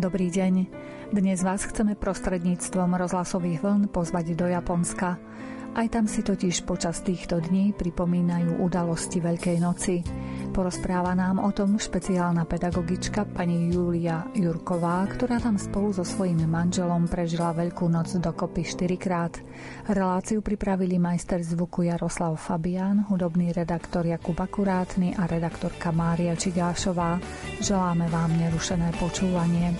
Dobrý deň. Dnes vás chceme prostredníctvom rozhlasových vln pozvať do Japonska. Aj tam si totiž počas týchto dní pripomínajú udalosti Veľkej noci. Porozpráva nám o tom špeciálna pedagogička pani Julia Jurková, ktorá tam spolu so svojím manželom prežila Veľkú noc dokopy 4 krát. Reláciu pripravili majster zvuku Jaroslav Fabián, hudobný redaktor Jakub Akurátny a redaktorka Mária Čigášová. Želáme vám nerušené počúvanie.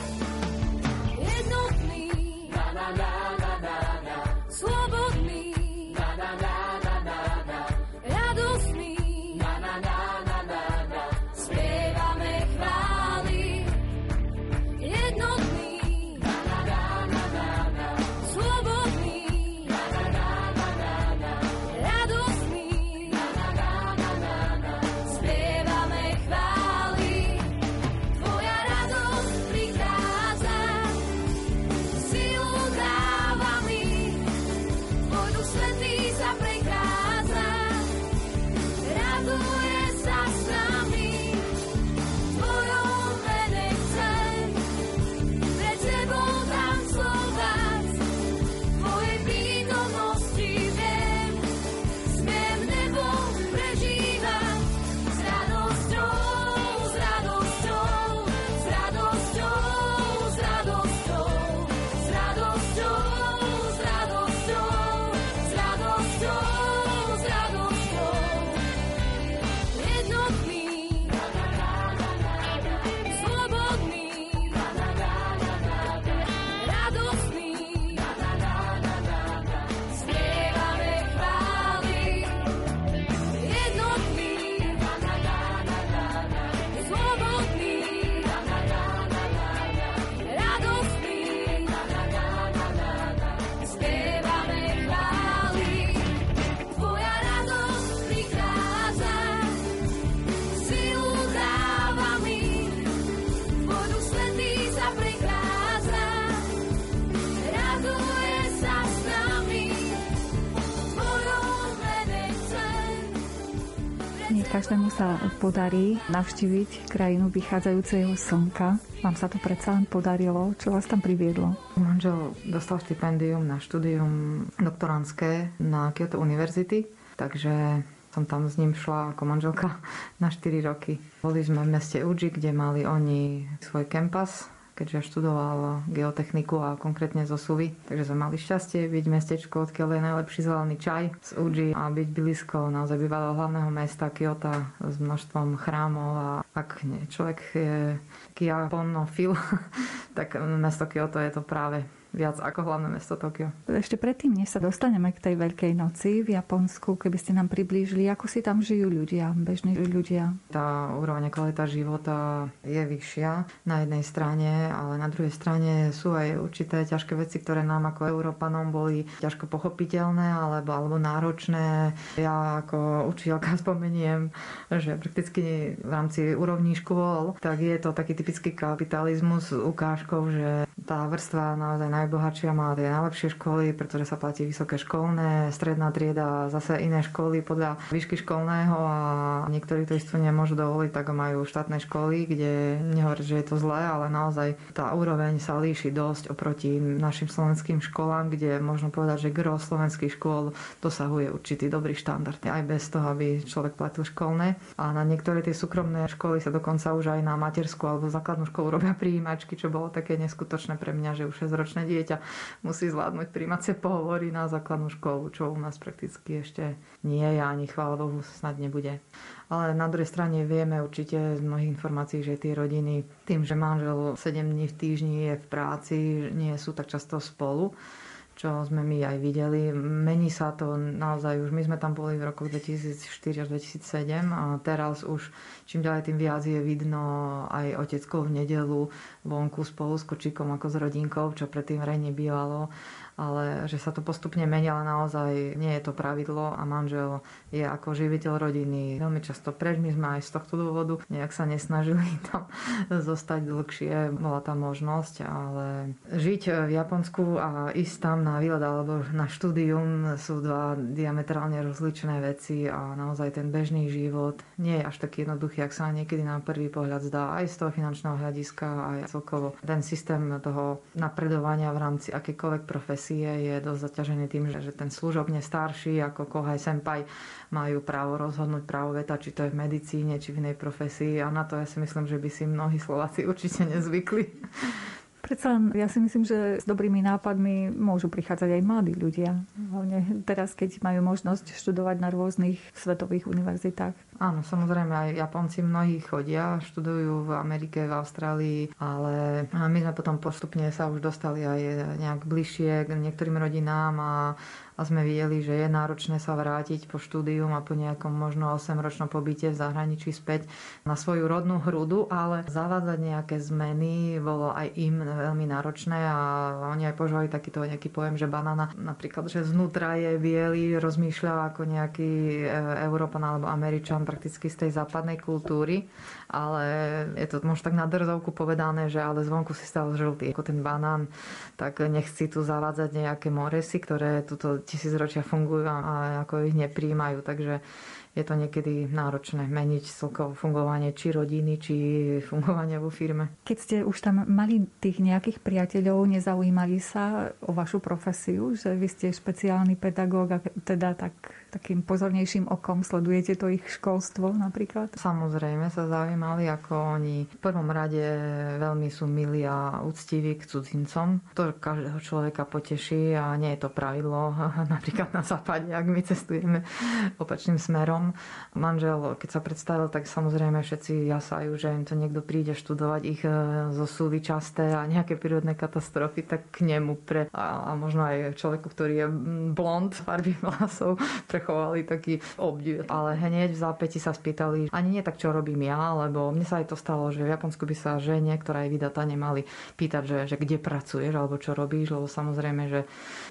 Sa podarí navštíviť krajinu vychádzajúceho slnka. Vám sa to predsa len podarilo? Čo vás tam priviedlo? Manžel dostal stipendium na štúdium doktorantské na Kyoto University, takže som tam s ním šla ako manželka na 4 roky. Boli sme v meste Uji, kde mali oni svoj kempas keďže študoval geotechniku a konkrétne zo Suvy. Takže sme mali šťastie byť mestečko, odkiaľ je najlepší zelený čaj z Uji a byť blízko naozaj bývalého hlavného mesta Kyoto s množstvom chrámov a ak nie, človek je japonofil, tak mesto Kyoto je to práve viac ako hlavné mesto Tokio. Ešte predtým, než sa dostaneme k tej Veľkej noci v Japonsku, keby ste nám priblížili, ako si tam žijú ľudia, bežní ľudia. Tá úroveň kvalita života je vyššia na jednej strane, ale na druhej strane sú aj určité ťažké veci, ktoré nám ako Európanom boli ťažko pochopiteľné alebo, alebo náročné. Ja ako učiteľka spomeniem, že prakticky v rámci úrovní škôl, tak je to taký typický kapitalizmus s ukážkou, že tá vrstva naozaj najbohatšia má tie najlepšie školy, pretože sa platí vysoké školné, stredná trieda, zase iné školy podľa výšky školného a niektorí to isto nemôžu dovoliť, tak majú štátne školy, kde nehovorí, že je to zlé, ale naozaj tá úroveň sa líši dosť oproti našim slovenským školám, kde možno povedať, že gro slovenských škôl dosahuje určitý dobrý štandard, aj bez toho, aby človek platil školné. A na niektoré tie súkromné školy sa dokonca už aj na materskú alebo základnú školu robia príjimačky, čo bolo také neskutočné pre mňa, že už 6-ročné dieťa musí zvládnuť príjmacie pohovory na základnú školu, čo u nás prakticky ešte nie je ani chvála Bohu snad nebude. Ale na druhej strane vieme určite z mnohých informácií, že tie rodiny tým, že manžel 7 dní v týždni je v práci, nie sú tak často spolu, čo sme my aj videli. Mení sa to naozaj už, my sme tam boli v roku 2004 až 2007 a teraz už čím ďalej tým viac je vidno aj oteckov v nedelu vonku spolu s kočikom ako s rodinkou, čo predtým rej nebývalo. Ale že sa to postupne mení, ale naozaj nie je to pravidlo a manžel je ako živiteľ rodiny. Veľmi často preč my sme aj z tohto dôvodu nejak sa nesnažili tam zostať dlhšie. Bola tam možnosť, ale žiť v Japonsku a ísť tam na výlet alebo na štúdium sú dva diametrálne rozličné veci a naozaj ten bežný život nie je až taký jednoduchý, ak sa niekedy na prvý pohľad zdá aj z toho finančného hľadiska, aj celkovo. Ten systém toho napredovania v rámci akékoľvek profesie je dosť zaťažený tým, že ten služobne starší ako Kohaj Senpai majú právo rozhodnúť právo veta, či to je v medicíne, či v inej profesii a na to ja si myslím, že by si mnohí Slováci určite nezvykli. Predsa ja si myslím, že s dobrými nápadmi môžu prichádzať aj mladí ľudia. Hlavne teraz, keď majú možnosť študovať na rôznych svetových univerzitách. Áno, samozrejme aj Japonci mnohí chodia, študujú v Amerike, v Austrálii, ale my sme potom postupne sa už dostali aj nejak bližšie k niektorým rodinám a a sme videli, že je náročné sa vrátiť po štúdium a po nejakom možno 8-ročnom pobyte v zahraničí späť na svoju rodnú hrudu, ale zavádzať nejaké zmeny bolo aj im veľmi náročné a oni aj požívali takýto nejaký pojem, že banana napríklad, že znútra je biely, rozmýšľa ako nejaký e, Európan alebo Američan prakticky z tej západnej kultúry, ale je to možno tak na drzovku povedané, že ale zvonku si stal žltý ako ten banán, tak nechci tu zavádzať nejaké moresy, ktoré tuto tisícročia fungujú a ako ich nepríjmajú. Takže je to niekedy náročné meniť celkovo fungovanie či rodiny, či fungovanie vo firme. Keď ste už tam mali tých nejakých priateľov, nezaujímali sa o vašu profesiu, že vy ste špeciálny pedagóg a teda tak, takým pozornejším okom sledujete to ich školstvo napríklad? Samozrejme sa zaujímali, ako oni v prvom rade veľmi sú milí a úctiví k cudzincom. To každého človeka poteší a nie je to pravidlo napríklad na západe, ak my cestujeme opačným smerom. Manžel, keď sa predstavil, tak samozrejme všetci jasajú, že im to niekto príde študovať ich e, zo súvy časté a nejaké prírodné katastrofy, tak k nemu pre, a, možno aj človeku, ktorý je blond, farby vlasov, prechovali taký obdiv. Ale hneď v zápäti sa spýtali, ani nie tak, čo robím ja, lebo mne sa aj to stalo, že v Japonsku by sa žene, ktorá je vydatá, nemali pýtať, že, že kde pracuješ alebo čo robíš, lebo samozrejme, že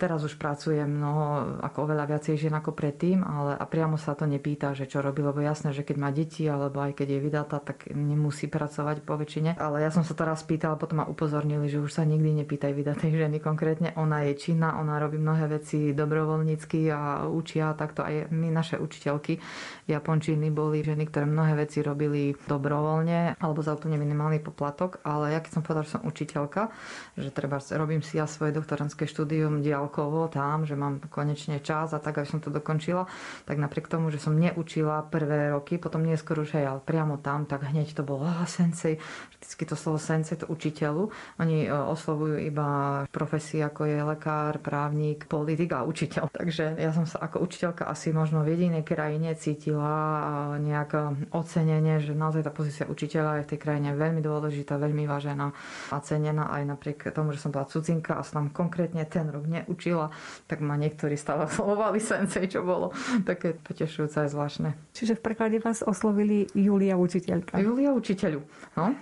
teraz už pracujem mnoho, ako oveľa viacej žien ako predtým, ale a priamo sa to nepýta pýta, že čo robí, lebo jasné, že keď má deti alebo aj keď je vydatá, tak nemusí pracovať po väčšine. Ale ja som sa to raz pýtala, potom ma upozornili, že už sa nikdy nepýtaj vydatej ženy konkrétne. Ona je činná, ona robí mnohé veci dobrovoľnícky a učia takto aj my, naše učiteľky Japončiny boli ženy, ktoré mnohé veci robili dobrovoľne alebo za úplne minimálny poplatok. Ale ja keď som povedala, že som učiteľka, že treba robím si ja svoje doktorantské štúdium diálkovo tam, že mám konečne čas a tak, aby som to dokončila, tak napriek tomu, že som ne neučila prvé roky, potom neskôr už aj ale priamo tam, tak hneď to bolo ah, sensei. Vždycky to slovo sensei, to učiteľu. Oni e, oslovujú iba profesie ako je lekár, právnik, politik a učiteľ. Takže ja som sa ako učiteľka asi možno v jedinej krajine cítila nejak ocenenie, že naozaj tá pozícia učiteľa je v tej krajine veľmi dôležitá, veľmi vážená a cenená aj napriek tomu, že som bola cudzinka a som tam konkrétne ten rok neučila, tak ma niektorí stále oslovovali sensei, čo bolo také potešujúce aj zvláštne. Čiže v preklade vás oslovili Julia učiteľka. Julia učiteľu, no.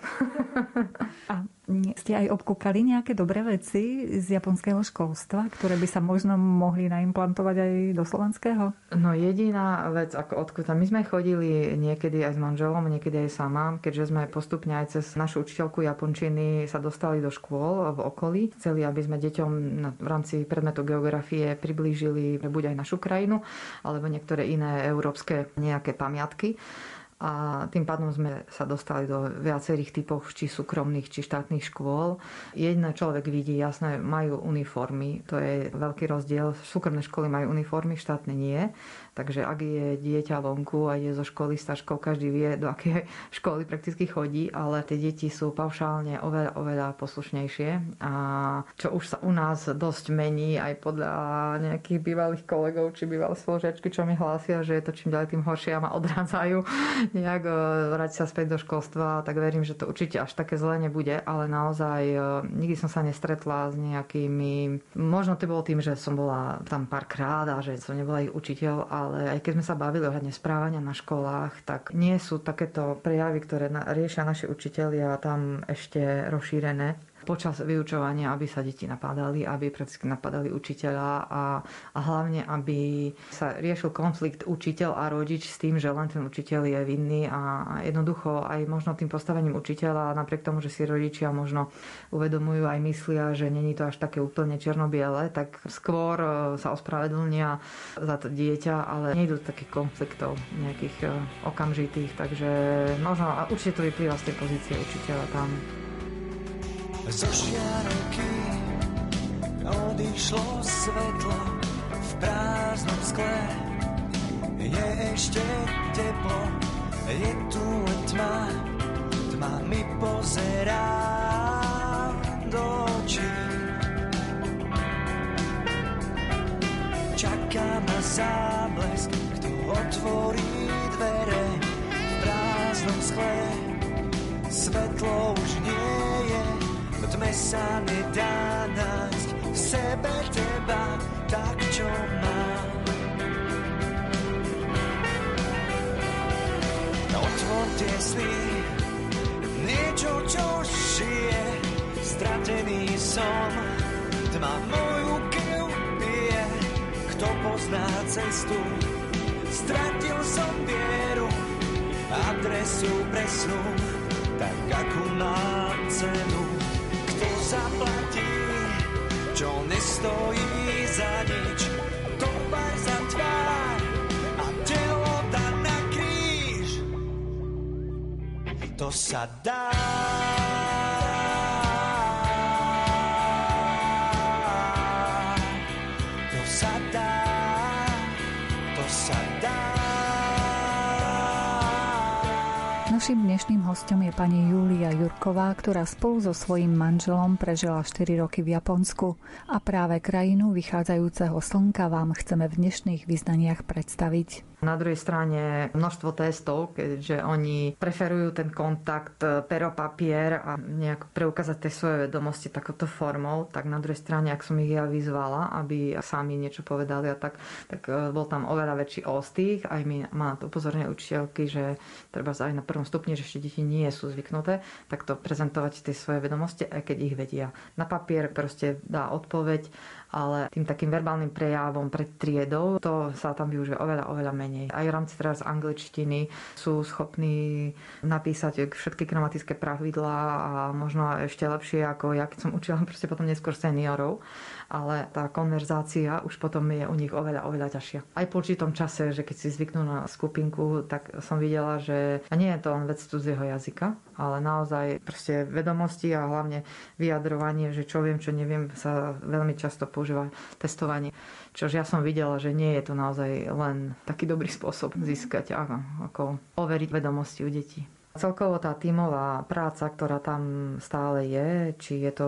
A ste aj obkúkali nejaké dobré veci z japonského školstva, ktoré by sa možno mohli naimplantovať aj do slovenského? No jediná vec, ako odkúta, my sme chodili niekedy aj s manželom, niekedy aj sama, keďže sme postupne aj cez našu učiteľku japončiny sa dostali do škôl v okolí. Chceli, aby sme deťom v rámci predmetu geografie priblížili buď aj našu krajinu, alebo niektoré iné európske nejaké pamiatky a tým pádom sme sa dostali do viacerých typov či súkromných, či štátnych škôl. Jedné človek vidí, jasné, majú uniformy, to je veľký rozdiel. Súkromné školy majú uniformy, štátne nie. Takže ak je dieťa vonku a je zo školy s taškou, každý vie, do akej školy prakticky chodí, ale tie deti sú paušálne oveľa, oveľa poslušnejšie. A čo už sa u nás dosť mení aj podľa nejakých bývalých kolegov či bývalé spoločačky, čo mi hlásia, že je to čím ďalej tým horšie a ma odrádzajú nejak e, vrať sa späť do školstva, tak verím, že to určite až také zlé nebude, ale naozaj e, nikdy som sa nestretla s nejakými... Možno to bolo tým, že som bola tam párkrát a že som nebola ich učiteľ, ale aj keď sme sa bavili ohľadne správania na školách, tak nie sú takéto prejavy, ktoré riešia naši učitelia tam ešte rozšírené počas vyučovania, aby sa deti napadali, aby napadali učiteľa a, a hlavne, aby sa riešil konflikt učiteľ a rodič s tým, že len ten učiteľ je vinný a jednoducho aj možno tým postavením učiteľa, napriek tomu, že si rodičia možno uvedomujú aj myslia, že není to až také úplne černobiele, tak skôr e, sa ospravedlnia za to dieťa, ale nejdu do takých konfliktov nejakých e, okamžitých, takže možno, a určite to vyplýva z tej pozície učiteľa tam zo žiarovky odišlo svetlo v prázdnom skle. Je ešte teplo, je tu tma, tma mi pozerá do očí. Čaká na záblesk, kto otvorí dvere v prázdnom skle. Svetlo už nie je tme sa nedá nájsť v sebe teba, tak čo mám. Otvor tie sny, niečo, čo žije, stratený som, tma moju krv pije, kto pozná cestu, stratil som vieru, adresu presnú, tak akú mám cenu zaplatí, čo nestojí za nič. Kopaj za tvár a telo dá na kríž. To sa dá. Našim dnešným hostom je pani Júlia Jurková, ktorá spolu so svojím manželom prežila 4 roky v Japonsku a práve krajinu vychádzajúceho slnka vám chceme v dnešných vyznaniach predstaviť. Na druhej strane množstvo testov, keďže oni preferujú ten kontakt e, pero, papier a nejak preukázať tie svoje vedomosti takouto formou, tak na druhej strane, ak som ich ja vyzvala, aby sami niečo povedali a tak, tak e, bol tam oveľa väčší ostých. Aj mi má to upozorne učiteľky, že treba aj na prvom stupni, že ešte deti nie sú zvyknuté, tak to prezentovať tie svoje vedomosti, aj keď ich vedia. Na papier proste dá odpoveď ale tým takým verbálnym prejavom pred triedou, to sa tam využije oveľa, oveľa menej. Aj v rámci teraz angličtiny sú schopní napísať všetky gramatické pravidlá a možno ešte lepšie ako ja, keď som učila potom neskôr seniorov ale tá konverzácia už potom je u nich oveľa, oveľa ťažšia. Aj po určitom čase, že keď si zvyknú na skupinku, tak som videla, že a nie je to len vec cudzieho jazyka, ale naozaj proste vedomosti a hlavne vyjadrovanie, že čo viem, čo neviem, sa veľmi často používa testovanie. Čož ja som videla, že nie je to naozaj len taký dobrý spôsob získať ako, ako overiť vedomosti u detí. Celkovo tá tímová práca, ktorá tam stále je, či je to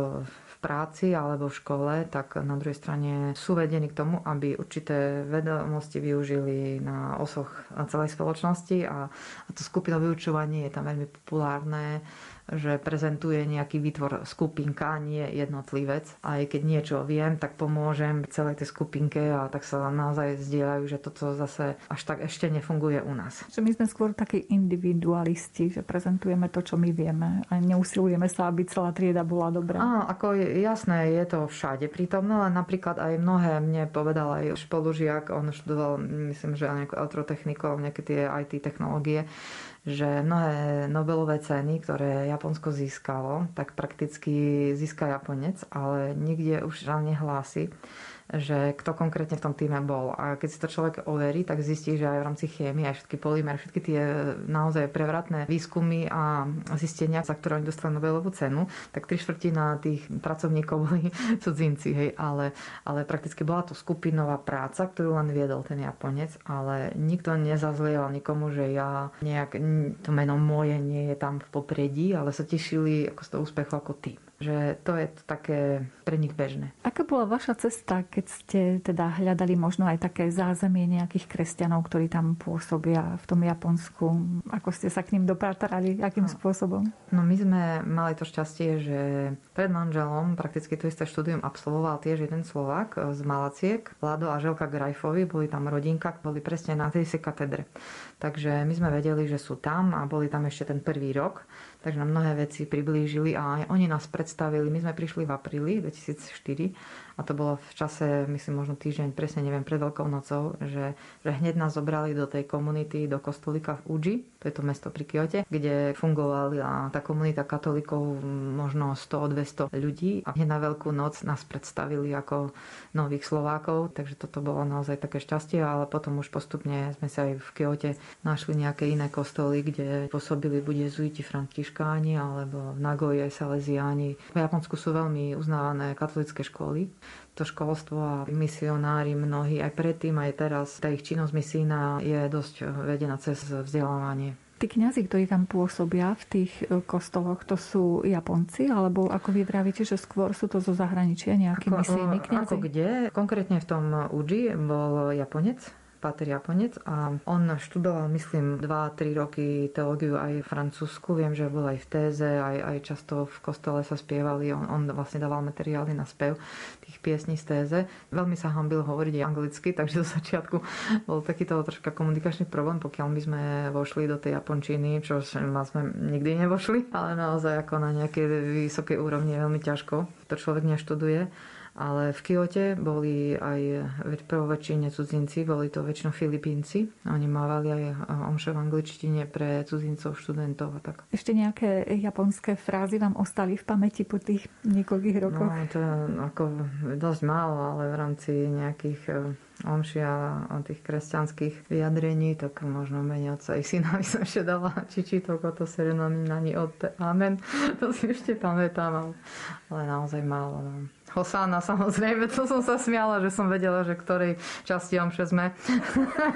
práci alebo v škole, tak na druhej strane sú vedení k tomu, aby určité vedomosti využili na osoch celej spoločnosti a, a to skupinové vyučovanie je tam veľmi populárne že prezentuje nejaký výtvor skupinka, nie jednotlivec. Aj keď niečo viem, tak pomôžem celej tej skupinke a tak sa naozaj zdieľajú, že toto zase až tak ešte nefunguje u nás. Že my sme skôr takí individualisti, že prezentujeme to, čo my vieme a neusilujeme sa, aby celá trieda bola dobrá. Áno, ako je, jasné, je to všade prítomné, ale napríklad aj mnohé mne povedal aj spolužiak, on študoval, myslím, že nejakú elektrotechniku, nejaké tie IT technológie, že mnohé Nobelové ceny, ktoré Japonsko získalo, tak prakticky získa Japonec, ale nikde už nehlási že kto konkrétne v tom týme bol. A keď si to človek overí, tak zistí, že aj v rámci chémie, aj všetky polymery, všetky tie naozaj prevratné výskumy a zistenia, za ktoré oni dostali Nobelovú cenu, tak tri štvrtina tých pracovníkov boli cudzinci, hej, ale, ale prakticky bola to skupinová práca, ktorú len viedol ten Japonec, ale nikto nezazlieval nikomu, že ja nejak, to meno moje nie je tam v popredí, ale sa tešili ako z toho úspechu ako tým že to je to také pre nich bežné. Aká bola vaša cesta, keď ste teda hľadali možno aj také zázemie nejakých kresťanov, ktorí tam pôsobia v tom Japonsku? Ako ste sa k ním dopratarali? Akým no. spôsobom? No my sme mali to šťastie, že pred manželom prakticky to isté štúdium absolvoval tiež jeden Slovak z Malaciek. Vlado a Želka Grajfovi, boli tam rodinka, boli presne na tej katedre. Takže my sme vedeli, že sú tam a boli tam ešte ten prvý rok takže nám mnohé veci priblížili a oni nás predstavili. My sme prišli v apríli 2004 a to bolo v čase, myslím, možno týždeň, presne neviem, pred Veľkou nocou, že, že hneď nás zobrali do tej komunity, do kostolika v Uji, to je to mesto pri Kyote, kde fungovala tá komunita katolíkov možno 100-200 ľudí a hneď na Veľkú noc nás predstavili ako nových Slovákov, takže toto bolo naozaj také šťastie, ale potom už postupne sme sa aj v Kyote našli nejaké iné kostoly, kde pôsobili buď jezuiti františkáni alebo v Nagoje Salesiáni. V Japonsku sú veľmi uznávané katolické školy to školstvo a misionári mnohí aj predtým, aj teraz, tá ich činnosť misína je dosť vedená cez vzdelávanie. Tí kňazi, ktorí tam pôsobia v tých e, kostoloch, to sú Japonci? Alebo ako vy vravíte, že skôr sú to zo zahraničia nejakí misijní kňazi? Ako kde? Konkrétne v tom Uji bol Japonec, Pater Japonec a on študoval, myslím, 2-3 roky teológiu aj v Francúzsku. Viem, že bol aj v téze, aj, aj často v kostole sa spievali. On, on vlastne dával materiály na spev tých piesní z téze. Veľmi sa hambil hovoriť anglicky, takže do začiatku bol takýto troška komunikačný problém, pokiaľ my sme vošli do tej japončiny, čo sme nikdy nevošli, ale naozaj ako na nejakej vysokej úrovni je veľmi ťažko. To človek neštuduje. Ale v Kyote boli aj prvo väčšine cudzinci, boli to väčšinou Filipínci. Oni mávali aj omše v angličtine pre cudzincov, študentov a tak. Ešte nejaké japonské frázy vám ostali v pamäti po tých niekoľkých rokoch? No, to ako dosť málo, ale v rámci nejakých eh, omšia a tých kresťanských vyjadrení, tak možno menej otca i syna by som ešte dala čičito koto serenami od amen. To si ešte pamätám, ale naozaj málo. No. Hosána samozrejme, to som sa smiala, že som vedela, že ktorej časti omše sme.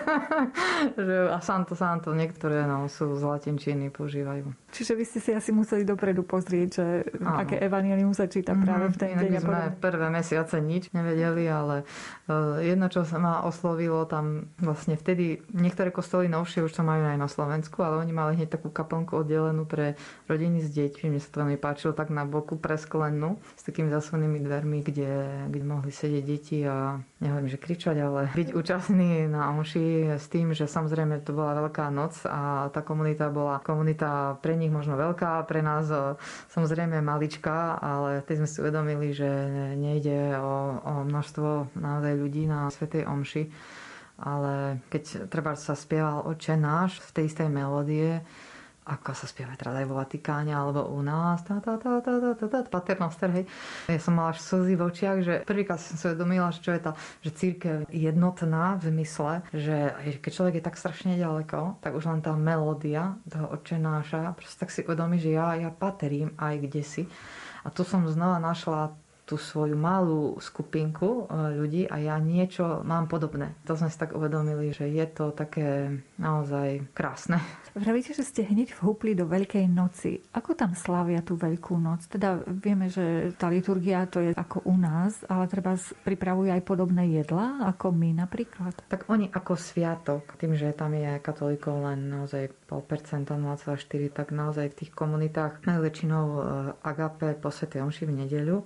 že a Santo Santo, niektoré no, sú z latinčiny, používajú. Čiže vy ste si asi museli dopredu pozrieť, že Áno. aké evanilium sa číta mm-hmm. práve v ten deň. sme prvé mesiace nič nevedeli, ale uh, jedno, čo sa ma oslovilo, tam vlastne vtedy niektoré kostoly novšie už to majú aj na Slovensku, ale oni mali hneď takú kaplnku oddelenú pre rodiny s deťmi. Mne sa to veľmi páčilo, tak na boku presklenú s takými zasvonými dvermi dvermi, kde, kde mohli sedieť deti a nehovorím, že kričať, ale byť účastní na omši s tým, že samozrejme to bola veľká noc a tá komunita bola komunita pre nich možno veľká, pre nás e, samozrejme maličká, ale teď sme si uvedomili, že nejde o, o množstvo naozaj ľudí na Svetej omši, ale keď treba sa spieval Oče náš v tej istej melódie, ako sa spieva teda aj vo Vatikáne alebo u nás, tá, tá, tá, tá, tá, tá, tá, paternoster, hej. Ja som mala až slzy v očiach, že prvýkrát som sa uvedomila, že čo je tá, že církev jednotná v zmysle, že keď človek je tak strašne ďaleko, tak už len tá melódia toho očenáša, proste tak si uvedomí, že ja, ja paterím aj kde si. A tu som znova našla tú svoju malú skupinku e, ľudí a ja niečo mám podobné. To sme si tak uvedomili, že je to také naozaj krásne. Vravíte, že ste hneď vhúpli do Veľkej noci. Ako tam slávia tú Veľkú noc? Teda vieme, že tá liturgia to je ako u nás, ale treba pripravujú aj podobné jedla, ako my napríklad. Tak oni ako sviatok, tým, že tam je katolíkov len naozaj 0,5%, 0,4%, tak naozaj v tých komunitách majú väčšinou e, agape po Svetej Omši v nedeľu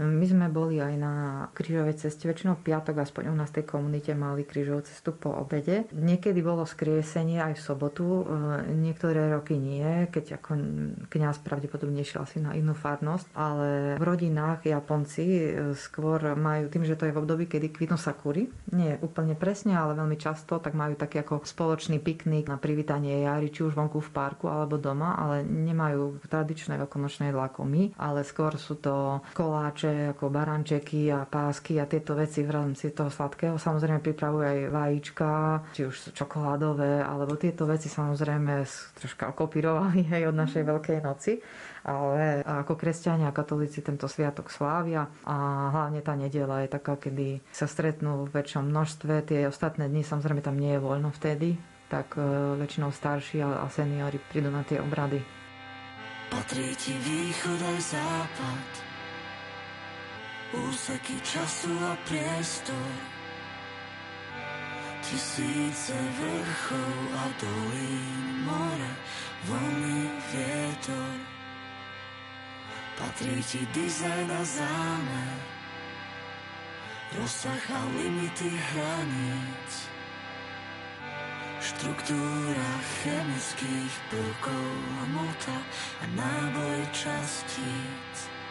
my sme boli aj na krížovej ceste, väčšinou piatok, aspoň u nás v tej komunite mali krížovú cestu po obede. Niekedy bolo skriesenie aj v sobotu, e, niektoré roky nie, keď ako kňaz pravdepodobne šiel asi na inú farnosť, ale v rodinách Japonci e, skôr majú, tým, že to je v období, kedy kvitnú sakúry, nie úplne presne, ale veľmi často, tak majú taký ako spoločný piknik na privítanie jary, či už vonku v parku alebo doma, ale nemajú tradičné veľkonočné jedlá ako my, ale skôr sú to koláč koláče, ako barančeky a pásky a tieto veci v rámci toho sladkého. Samozrejme pripravujú aj vajíčka, či už čokoládové, alebo tieto veci samozrejme troška kopírovali aj od našej Veľkej noci ale ako kresťania a katolíci tento sviatok slávia a hlavne tá nedela je taká, kedy sa stretnú v väčšom množstve. Tie ostatné dni samozrejme tam nie je voľno vtedy, tak e, väčšinou starší a seniori prídu na tie obrady. Patrí ti východ aj západ, úseky času a priestor. Tisíce vrchov a dolín, more, vlny, vietor. Patrí ti dizajn a zámer, rozsah a limity hraníc. štruktúra chemických prvkov, hmota a náboj častíc.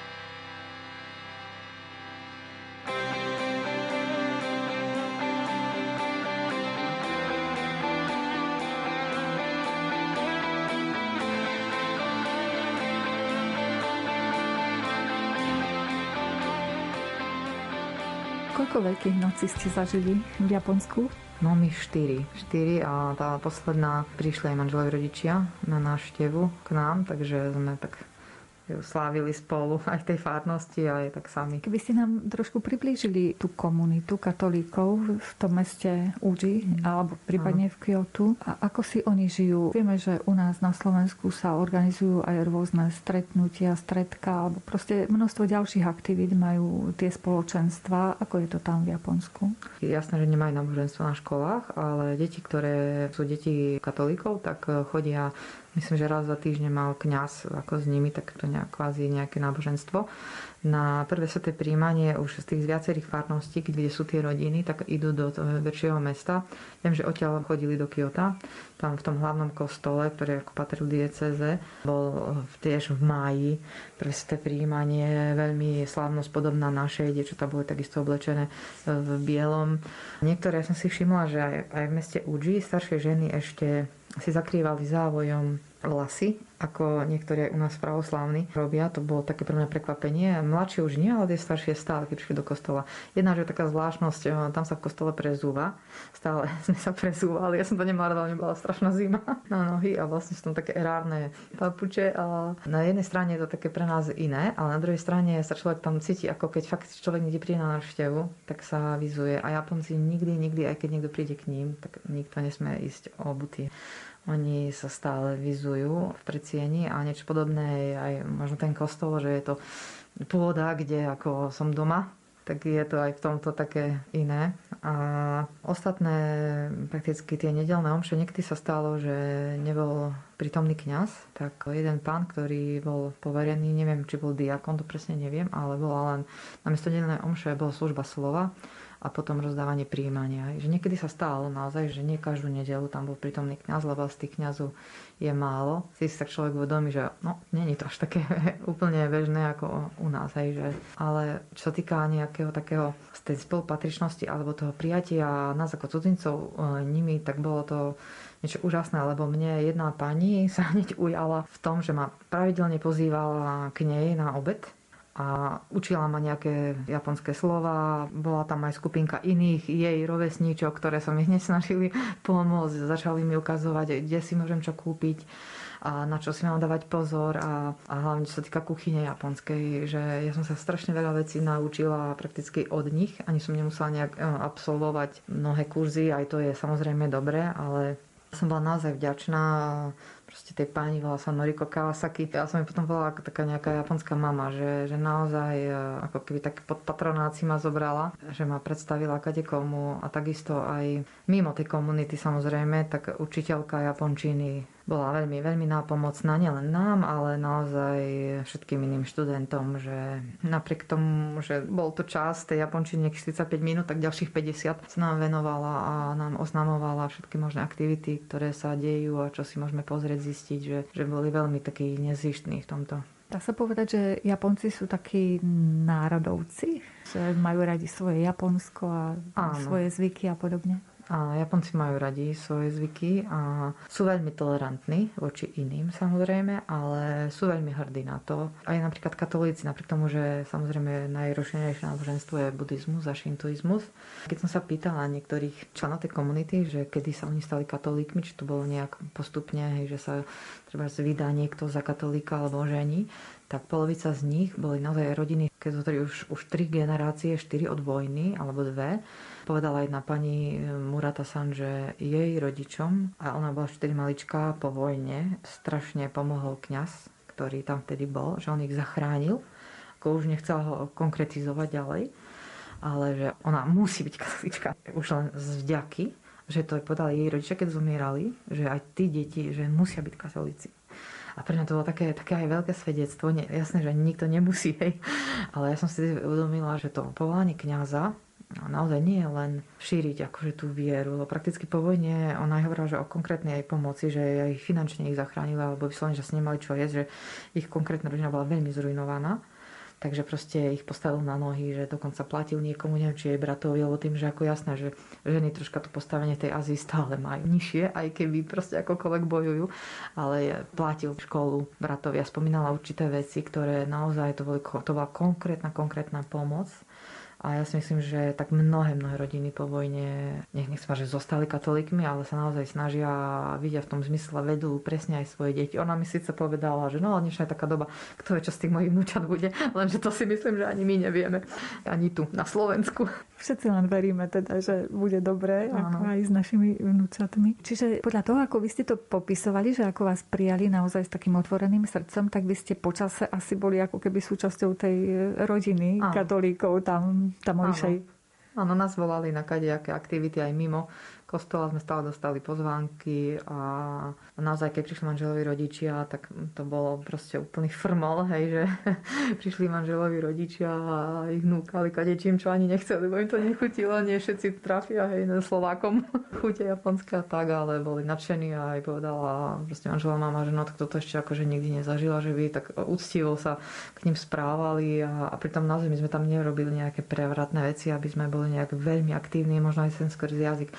Koľko veľkých nocí ste zažili v Japonsku? No my štyri. Štyri a tá posledná prišli aj manželovi rodičia na návštevu k nám, takže sme tak slávili spolu aj v tej farnosti, aj tak sami. Keby ste nám trošku priblížili tú komunitu katolíkov v tom meste Uji mm. alebo prípadne v Kyoto a ako si oni žijú. Vieme, že u nás na Slovensku sa organizujú aj rôzne stretnutia, stretka alebo proste množstvo ďalších aktivít majú tie spoločenstva. Ako je to tam v Japonsku? Jasné, že nemajú náboženstvo na školách, ale deti, ktoré sú deti katolíkov, tak chodia myslím, že raz za týždeň mal kňaz ako s nimi, tak to nejak, kvázi nejaké náboženstvo. Na prvé sveté príjmanie už z tých viacerých farností, kde sú tie rodiny, tak idú do toho väčšieho mesta. Viem, že odtiaľ chodili do Kyoto, tam v tom hlavnom kostole, ktorý ako patril dieceze, bol tiež v máji prvé sveté príjmanie, veľmi slávnosť podobná našej, diečo tam boli takisto oblečené v bielom. Niektoré ja som si všimla, že aj, aj v meste Uji staršie ženy ešte si zakrývali závojom vlasy, ako niektorí aj u nás pravoslávni robia. To bolo také pre mňa prekvapenie. Mladšie už nie, ale tie staršie stále, keď prišli do kostola. Jedna, že taká zvláštnosť, eh, tam sa v kostole prezúva. Stále sme sa prezúvali. Ja som to nemala rada, bola strašná zima na nohy a vlastne sú tam také erárne papuče. A na jednej strane je to také pre nás iné, ale na druhej strane sa človek tam cíti, ako keď fakt človek niekde príde na návštevu, tak sa vizuje. A Japonci nikdy, nikdy, aj keď niekto príde k ním, tak nikto nesmie ísť obutý. Oni sa stále vizujú v predsieni a niečo podobné je aj možno ten kostol, že je to pôda, kde ako som doma, tak je to aj v tomto také iné. A ostatné, prakticky tie nedelné omše, niekedy sa stalo, že nebol prítomný kňaz, tak jeden pán, ktorý bol poverený, neviem, či bol diakon, to presne neviem, ale bola len namiesto nedelnej omše bola služba slova a potom rozdávanie príjmania. Že niekedy sa stalo naozaj, že nie každú nedelu tam bol prítomný kňaz, lebo z tých kňazov je málo. Si si tak človek uvedomí, že no, není to až také úplne bežné ako u nás. Hej, že, ale čo sa týka nejakého takého z tej spolupatričnosti alebo toho prijatia nás ako cudzincov e, nimi, tak bolo to niečo úžasné, lebo mne jedna pani sa hneď ujala v tom, že ma pravidelne pozývala k nej na obed a učila ma nejaké japonské slova. Bola tam aj skupinka iných jej rovesníčok, ktoré sa mi hneď snažili pomôcť. Začali mi ukazovať, kde si môžem čo kúpiť a na čo si mám dávať pozor a, a hlavne čo sa týka kuchyne japonskej, že ja som sa strašne veľa vecí naučila prakticky od nich, ani som nemusela nejak e, absolvovať mnohé kurzy, aj to je samozrejme dobré, ale som bola naozaj vďačná proste tej pani, volá sa Noriko Kawasaki. Ja som mi potom bola ako taká nejaká japonská mama, že, že naozaj e, ako keby tak pod patronáci ma zobrala, že ma predstavila kade komu a takisto aj mimo tej komunity samozrejme, tak učiteľka japončiny bola veľmi, veľmi nápomocná nielen nám, ale naozaj všetkým iným študentom, že napriek tomu, že bol to čas tej japončiny 45 minút, tak ďalších 50 sa nám venovala a nám oznamovala všetky možné aktivity, ktoré sa dejú a čo si môžeme pozrieť, zistiť, že, že boli veľmi takí nezištní v tomto. Dá sa povedať, že Japonci sú takí národovci, že majú radi svoje Japonsko a Áno. svoje zvyky a podobne? A Japonci majú radi svoje zvyky a sú veľmi tolerantní voči iným samozrejme, ale sú veľmi hrdí na to. Aj napríklad katolíci, napriek tomu, že samozrejme najrozšírenejšie náboženstvo je buddhizmus a šintuizmus. Keď som sa pýtala niektorých členov tej komunity, že kedy sa oni stali katolíkmi, či to bolo nejak postupne, hej, že sa treba vydá niekto za katolíka alebo žení, tak polovica z nich boli naozaj rodiny, keď už, už tri generácie, štyri od vojny alebo dve Povedala jedna pani Murata-san, že jej rodičom, a ona bola vtedy maličká po vojne, strašne pomohol kňaz, ktorý tam vtedy bol, že on ich zachránil, ako už nechcela ho konkretizovať ďalej, ale že ona musí byť katolička už len z vďaky, že to povedali jej rodičia, keď zomierali, že aj tí deti, že musia byť katolíci. A pre mňa to bolo také, také aj veľké svedectvo. Nie, jasné, že nikto nemusí, hej. Ale ja som si uvedomila, že to povolanie kňaza naozaj nie len šíriť akože tú vieru, lebo prakticky po vojne ona aj hovorila, že o konkrétnej aj pomoci, že aj finančne ich zachránila, alebo vyslovene, že si nemali čo jesť, že ich konkrétna rodina bola veľmi zrujnovaná. Takže proste ich postavil na nohy, že dokonca platil niekomu, neviem, či jej bratovi, lebo tým, že ako jasné, že ženy troška to postavenie tej Azii stále majú nižšie, aj keby proste akokoľvek bojujú, ale platil školu bratovi a spomínala určité veci, ktoré naozaj to, boli, to bola konkrétna, konkrétna pomoc a ja si myslím, že tak mnohé, mnohé rodiny po vojne, nech nech že zostali katolíkmi, ale sa naozaj snažia, vidia v tom zmysle, vedú presne aj svoje deti. Ona mi síce povedala, že no ale dnešná je taká doba, kto vie, čo z tých mojich vnúčat bude, lenže to si myslím, že ani my nevieme. Ani tu, na Slovensku. Všetci len veríme teda, že bude dobré, ako aj s našimi vnúčatmi. Čiže podľa toho, ako vy ste to popisovali, že ako vás prijali naozaj s takým otvoreným srdcom, tak vy ste počase asi boli ako keby súčasťou tej rodiny Áno. katolíkov tam tam. Áno, nás volali na kadejaké aktivity aj mimo kostola sme stále dostali pozvánky a naozaj, keď prišli manželovi rodičia, tak to bolo proste úplný frmol, hej, že prišli manželovi rodičia a ich núkali kadečím, čo ani nechceli, lebo im to nechutilo, nie všetci trafia, hej, Slovákom chute japonské a tak, ale boli nadšení a aj povedala proste manželá mama, že no tak toto ešte akože nikdy nezažila, že by tak úctivo sa k ním správali a, a pritom naozaj my sme tam nerobili nejaké prevratné veci, aby sme boli nejak veľmi aktívni, možno aj ten skrz jazyk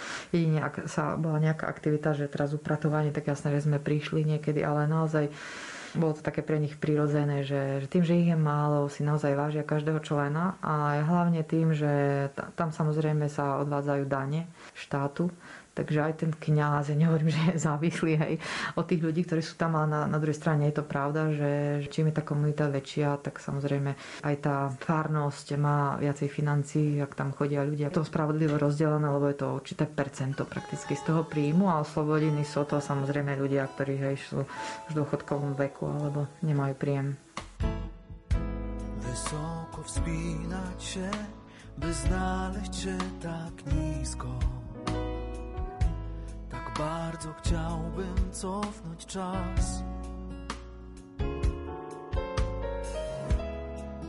jedine ak sa bola nejaká aktivita, že teraz upratovanie, tak jasné, že sme prišli niekedy, ale naozaj bolo to také pre nich prirodzené, že, že tým, že ich je málo, si naozaj vážia každého člena a hlavne tým, že tam samozrejme sa odvádzajú dane štátu, Takže aj ten kňaz, ja nehovorím, že je závislý hej, od tých ľudí, ktorí sú tam, ale na, na druhej strane je to pravda, že čím je tá komunita väčšia, tak samozrejme aj tá fárnosť má viacej financií, ak tam chodia ľudia. To spravodlivo rozdelené, lebo je to určité percento prakticky z toho príjmu a oslobodení sú to samozrejme ľudia, ktorí hej, sú v dôchodkovom veku alebo nemajú príjem. Wspinać się, by znaleźć się bardzo chciałbym cofnąć czas.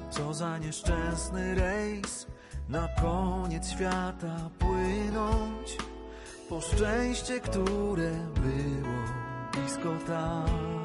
Co za nieszczęsny rejs na koniec świata płynąć po szczęście, które było blisko.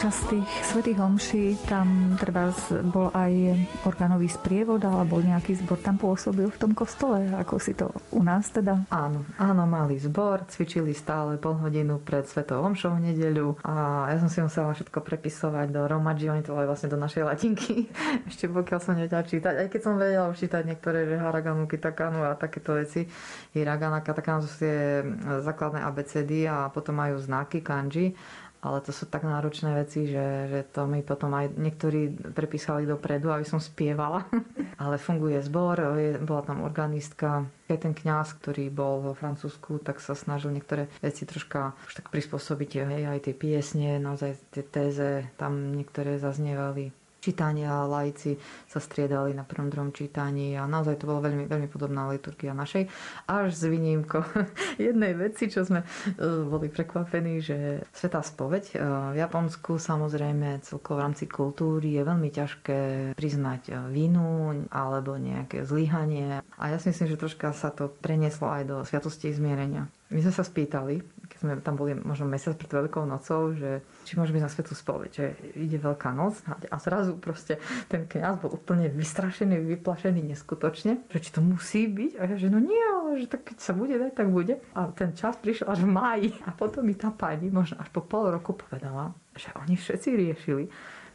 Počas tých svetých homší tam treba bol aj organový sprievod alebo nejaký zbor tam pôsobil v tom kostole, ako si to u nás teda? Áno, áno, mali zbor, cvičili stále pol hodinu pred svetou homšou v nedeľu a ja som si musela všetko prepisovať do Romadži, oni to vlastne do našej latinky, ešte pokiaľ som nevedela čítať, aj keď som vedela už čítať niektoré, že haraganu, kitakanu a takéto veci, hiragana, katakanu sú tie základné abecedy a potom majú znaky kanji ale to sú tak náročné veci, že, že to mi potom aj niektorí prepísali dopredu, aby som spievala. ale funguje zbor, je, bola tam organistka, aj ten kňaz, ktorý bol vo Francúzsku, tak sa snažil niektoré veci troška už tak prispôsobiť, hej, aj tie piesne, naozaj tie téze tam niektoré zaznievali čítania, lajci sa striedali na prvom, druhom čítaní a naozaj to bolo veľmi, veľmi podobná liturgia našej. Až s výnimkou jednej veci, čo sme e, boli prekvapení, že Svetá spoveď e, v Japonsku samozrejme celkovo v rámci kultúry je veľmi ťažké priznať e, vinu alebo nejaké zlyhanie. A ja si myslím, že troška sa to prenieslo aj do sviatosti zmierenia. My sme sa spýtali, sme tam boli možno mesiac pred Veľkou nocou, že či môžeme na svetu spoveď, že ide Veľká noc a zrazu proste ten kňaz bol úplne vystrašený, vyplašený neskutočne, že či to musí byť? A ja, že no nie, ale že tak keď sa bude dať, tak bude. A ten čas prišiel až v máji. A potom mi tá pani možno až po pol roku povedala, že oni všetci riešili,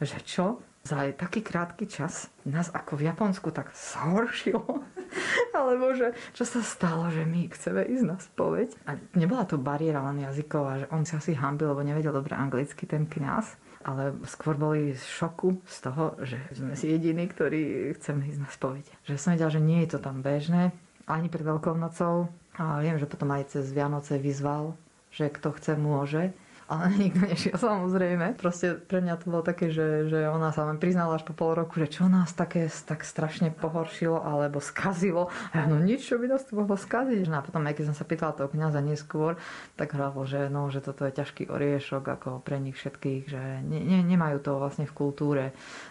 že čo za aj taký krátky čas nás ako v Japonsku tak zhoršilo. Alebo že čo sa stalo, že my chceme ísť na spoveď. A nebola to bariéra len jazyková, že on sa asi hambil, lebo nevedel dobre anglicky ten kňaz. Ale skôr boli z šoku z toho, že sme si jediní, ktorí chceme ísť na spoveď. Že som vedela, že nie je to tam bežné, ani pred Veľkou nocou. A viem, že potom aj cez Vianoce vyzval, že kto chce, môže ale nikto nešiel samozrejme. Proste pre mňa to bolo také, že, že ona sa len priznala až po pol roku, že čo nás také tak strašne pohoršilo alebo skazilo. A ja, no nič, čo by nás to mohlo skaziť. No a potom, aj keď som sa pýtala toho kniaza neskôr, tak hovoril, že, no, že toto je ťažký oriešok ako pre nich všetkých, že ne, ne, nemajú to vlastne v kultúre.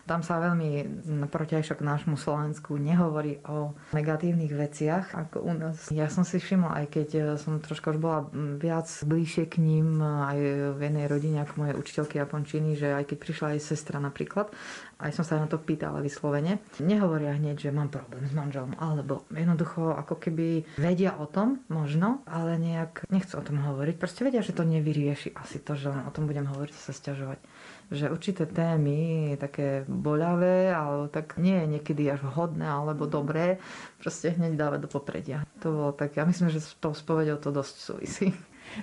Tam sa veľmi protiajšok nášmu Slovensku nehovorí o negatívnych veciach ako u nás. Ja som si všimla, aj keď som troška už bola viac bližšie k ním, aj v jednej rodine ako moje učiteľky japončiny, že aj keď prišla aj sestra napríklad, aj som sa na to pýtala vyslovene, nehovoria hneď, že mám problém s manželom, alebo jednoducho ako keby vedia o tom, možno, ale nejak nechcú o tom hovoriť. Proste vedia, že to nevyrieši asi to, že len o tom budem hovoriť sa stiažovať že určité témy také boľavé, alebo tak nie je niekedy až vhodné alebo dobré, proste hneď dávať do popredia. To bolo tak, ja myslím, že s tou spovedou to dosť súvisí.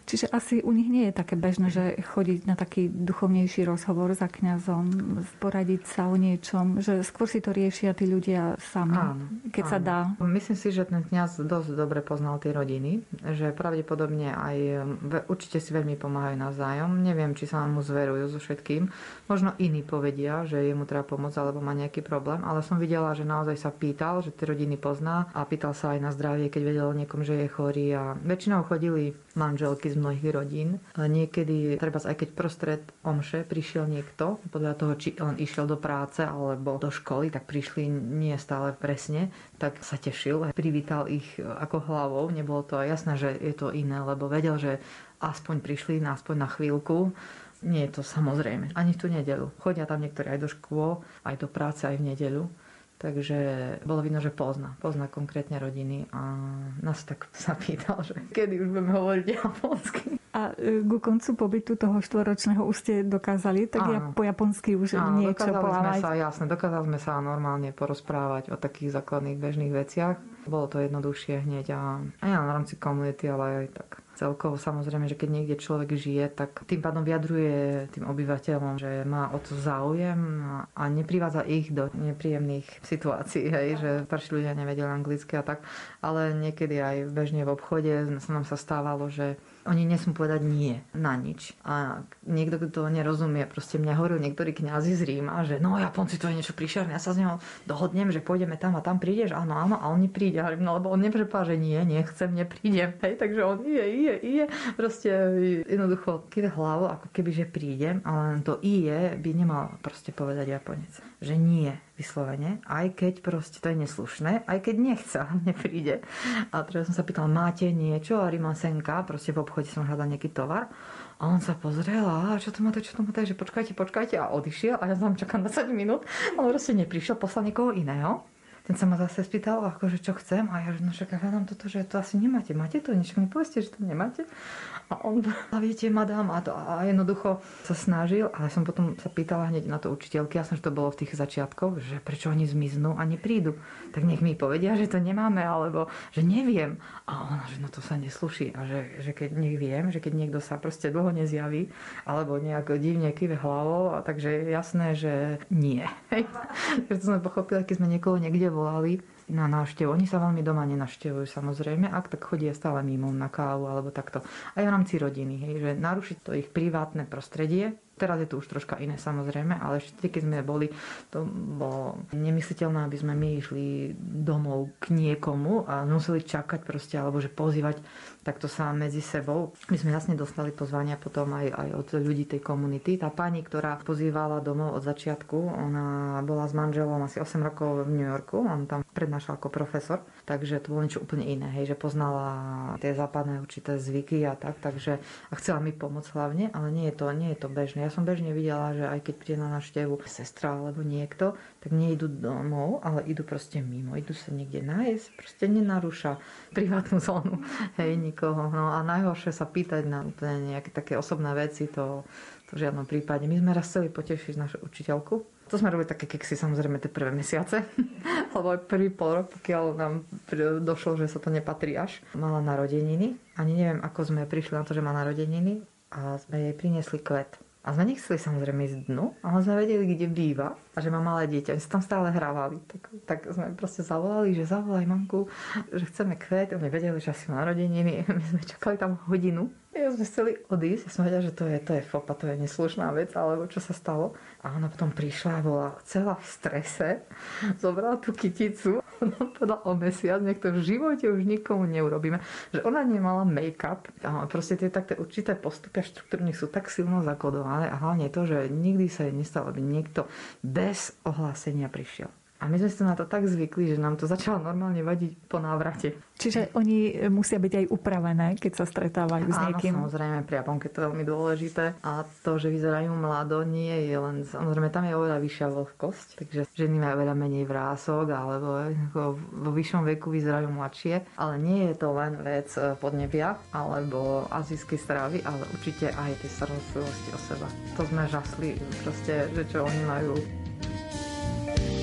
Čiže asi u nich nie je také bežné, že chodiť na taký duchovnejší rozhovor za kňazom, poradiť sa o niečom, že skôr si to riešia tí ľudia sami, áno, keď áno. sa dá. Myslím si, že ten kňaz dosť dobre poznal tie rodiny, že pravdepodobne aj určite si veľmi pomáhajú navzájom. Neviem, či sa mu zverujú so všetkým. Možno iní povedia, že jemu treba pomôcť alebo má nejaký problém, ale som videla, že naozaj sa pýtal, že tie rodiny pozná a pýtal sa aj na zdravie, keď vedel o niekom, že je chorý a väčšinou chodili manželky z mnohých rodín. Niekedy, treba aj keď prostred omše prišiel niekto, podľa toho, či len išiel do práce alebo do školy, tak prišli nie stále presne, tak sa tešil, privítal ich ako hlavou. Nebolo to jasné, že je to iné, lebo vedel, že aspoň prišli, aspoň na chvíľku. Nie je to samozrejme. Ani v tú nedelu. Chodia tam niektorí aj do škôl, aj do práce, aj v nedeľu. Takže bolo vidno, že pozná. Pozná konkrétne rodiny a nás tak sa pýtal, že kedy už budeme hovoriť japonsky. A e, ku koncu pobytu toho štvoročného už ste dokázali tak ja po japonsky už Áno, niečo dokázali sme sa, jasne, dokázali sme sa normálne porozprávať o takých základných bežných veciach. Bolo to jednoduchšie hneď a aj na rámci komunity, ale aj tak celkovo samozrejme, že keď niekde človek žije, tak tým pádom vyjadruje tým obyvateľom, že má o to záujem a neprivádza ich do nepríjemných situácií, hej, že starší ľudia nevedeli anglicky a tak, ale niekedy aj bežne v obchode sa nám sa stávalo, že oni nesmú povedať nie na nič. A niekto, kto to nerozumie, proste mňa hovoril niektorí kňazi z Ríma, že no Japonci to je niečo príšerné, ja sa s ním dohodnem, že pôjdeme tam a tam prídeš, áno, áno, a on nepríde, no lebo on neprepá, že nie, nechcem, neprídem, hej, takže on ide, ide, ide, proste jednoducho kýve hlavu, ako keby, že prídem, ale to ije by nemal proste povedať Japonec, že nie, vyslovene, aj keď proste to je neslušné, aj keď nechce, nepríde. A teraz som sa pýtal, máte niečo? A Senka, proste v obchode som hľadal nejaký tovar. A on sa pozrel a čo to máte, čo to máte, že počkajte, počkajte a odišiel a ja som čakám 20 minút. On proste neprišiel, poslal niekoho iného ten sa ma zase spýtal, akože čo chcem a ja že no však ja toto, že to asi nemáte. Máte to? Niečo mi povedzte, že to nemáte. A on, a viete, madám, a, to, a jednoducho sa snažil, ale som potom sa pýtala hneď na to učiteľky, ja som, že to bolo v tých začiatkoch, že prečo oni zmiznú a neprídu. Tak nech mi povedia, že to nemáme, alebo že neviem. A ona, že no to sa nesluší. A že, že keď nech viem, že keď niekto sa proste dlho nezjaví, alebo nejak divne kýve hlavou, a takže jasné, že nie. to sme pochopili, keď sme niekoho niekde volali, na návštevu. Oni sa veľmi doma nenaštevujú samozrejme, ak tak chodia stále mimo na kávu alebo takto. Aj v rámci rodiny, hej, že narušiť to ich privátne prostredie, Teraz je to už troška iné samozrejme, ale ešte keď sme boli, to bolo nemysliteľné, aby sme my išli domov k niekomu a museli čakať proste, alebo že pozývať takto sa medzi sebou. My sme jasne dostali pozvania potom aj, aj od ľudí tej komunity. Tá pani, ktorá pozývala domov od začiatku, ona bola s manželom asi 8 rokov v New Yorku, on tam prednášal ako profesor, takže to bolo niečo úplne iné, hej, že poznala tie západné určité zvyky a tak, takže a chcela mi pomôcť hlavne, ale nie je to, nie je to bežné. Ja som bežne videla, že aj keď príde na návštevu sestra alebo niekto, tak nejdu domov, ale idú proste mimo, idú sa niekde nájsť, proste nenarúša privátnu zónu, hej, nikoho. No a najhoršie sa pýtať na úplne nejaké také osobné veci, to, to v žiadnom prípade. My sme raz chceli potešiť našu učiteľku. To sme robili také keksy samozrejme tie prvé mesiace, lebo aj prvý pol rok, pokiaľ nám došlo, že sa to nepatrí až. Mala narodeniny, ani neviem, ako sme prišli na to, že má narodeniny a sme jej priniesli kvet. A sme nechceli samozrejme ísť dnu, ale sme vedeli, kde býva a že má malé dieťa. My sa tam stále hrávali. Tak, tak sme proste zavolali, že zavolaj mamku, že chceme kvet. Oni vedeli, že asi má narodeniny. My sme čakali tam hodinu ja sme chceli odísť, ja som vedela, že to je, to je fopa, to je neslušná vec, alebo čo sa stalo. A ona potom prišla a bola celá v strese, zobrala tú kyticu, ona povedala o mesiac, nech to v živote už nikomu neurobíme. Že ona nemala make-up, a proste tie také určité postupy a štruktúry sú tak silno zakodované a hlavne to, že nikdy sa jej nestalo, aby niekto bez ohlásenia prišiel. A my sme si na to tak zvykli, že nám to začalo normálne vadiť po návrate. Čiže oni musia byť aj upravené, keď sa stretávajú s niekým? Áno, samozrejme, pri Japonke to je veľmi dôležité. A to, že vyzerajú mlado, nie je len... Samozrejme, tam je oveľa vyššia vlhkosť, takže ženy majú oveľa menej vrások, alebo vo vyššom veku vyzerajú mladšie. Ale nie je to len vec e, podnebia, alebo azijskej stravy, ale určite aj tej starostlivosti o seba. To sme žasli, proste, že čo oni majú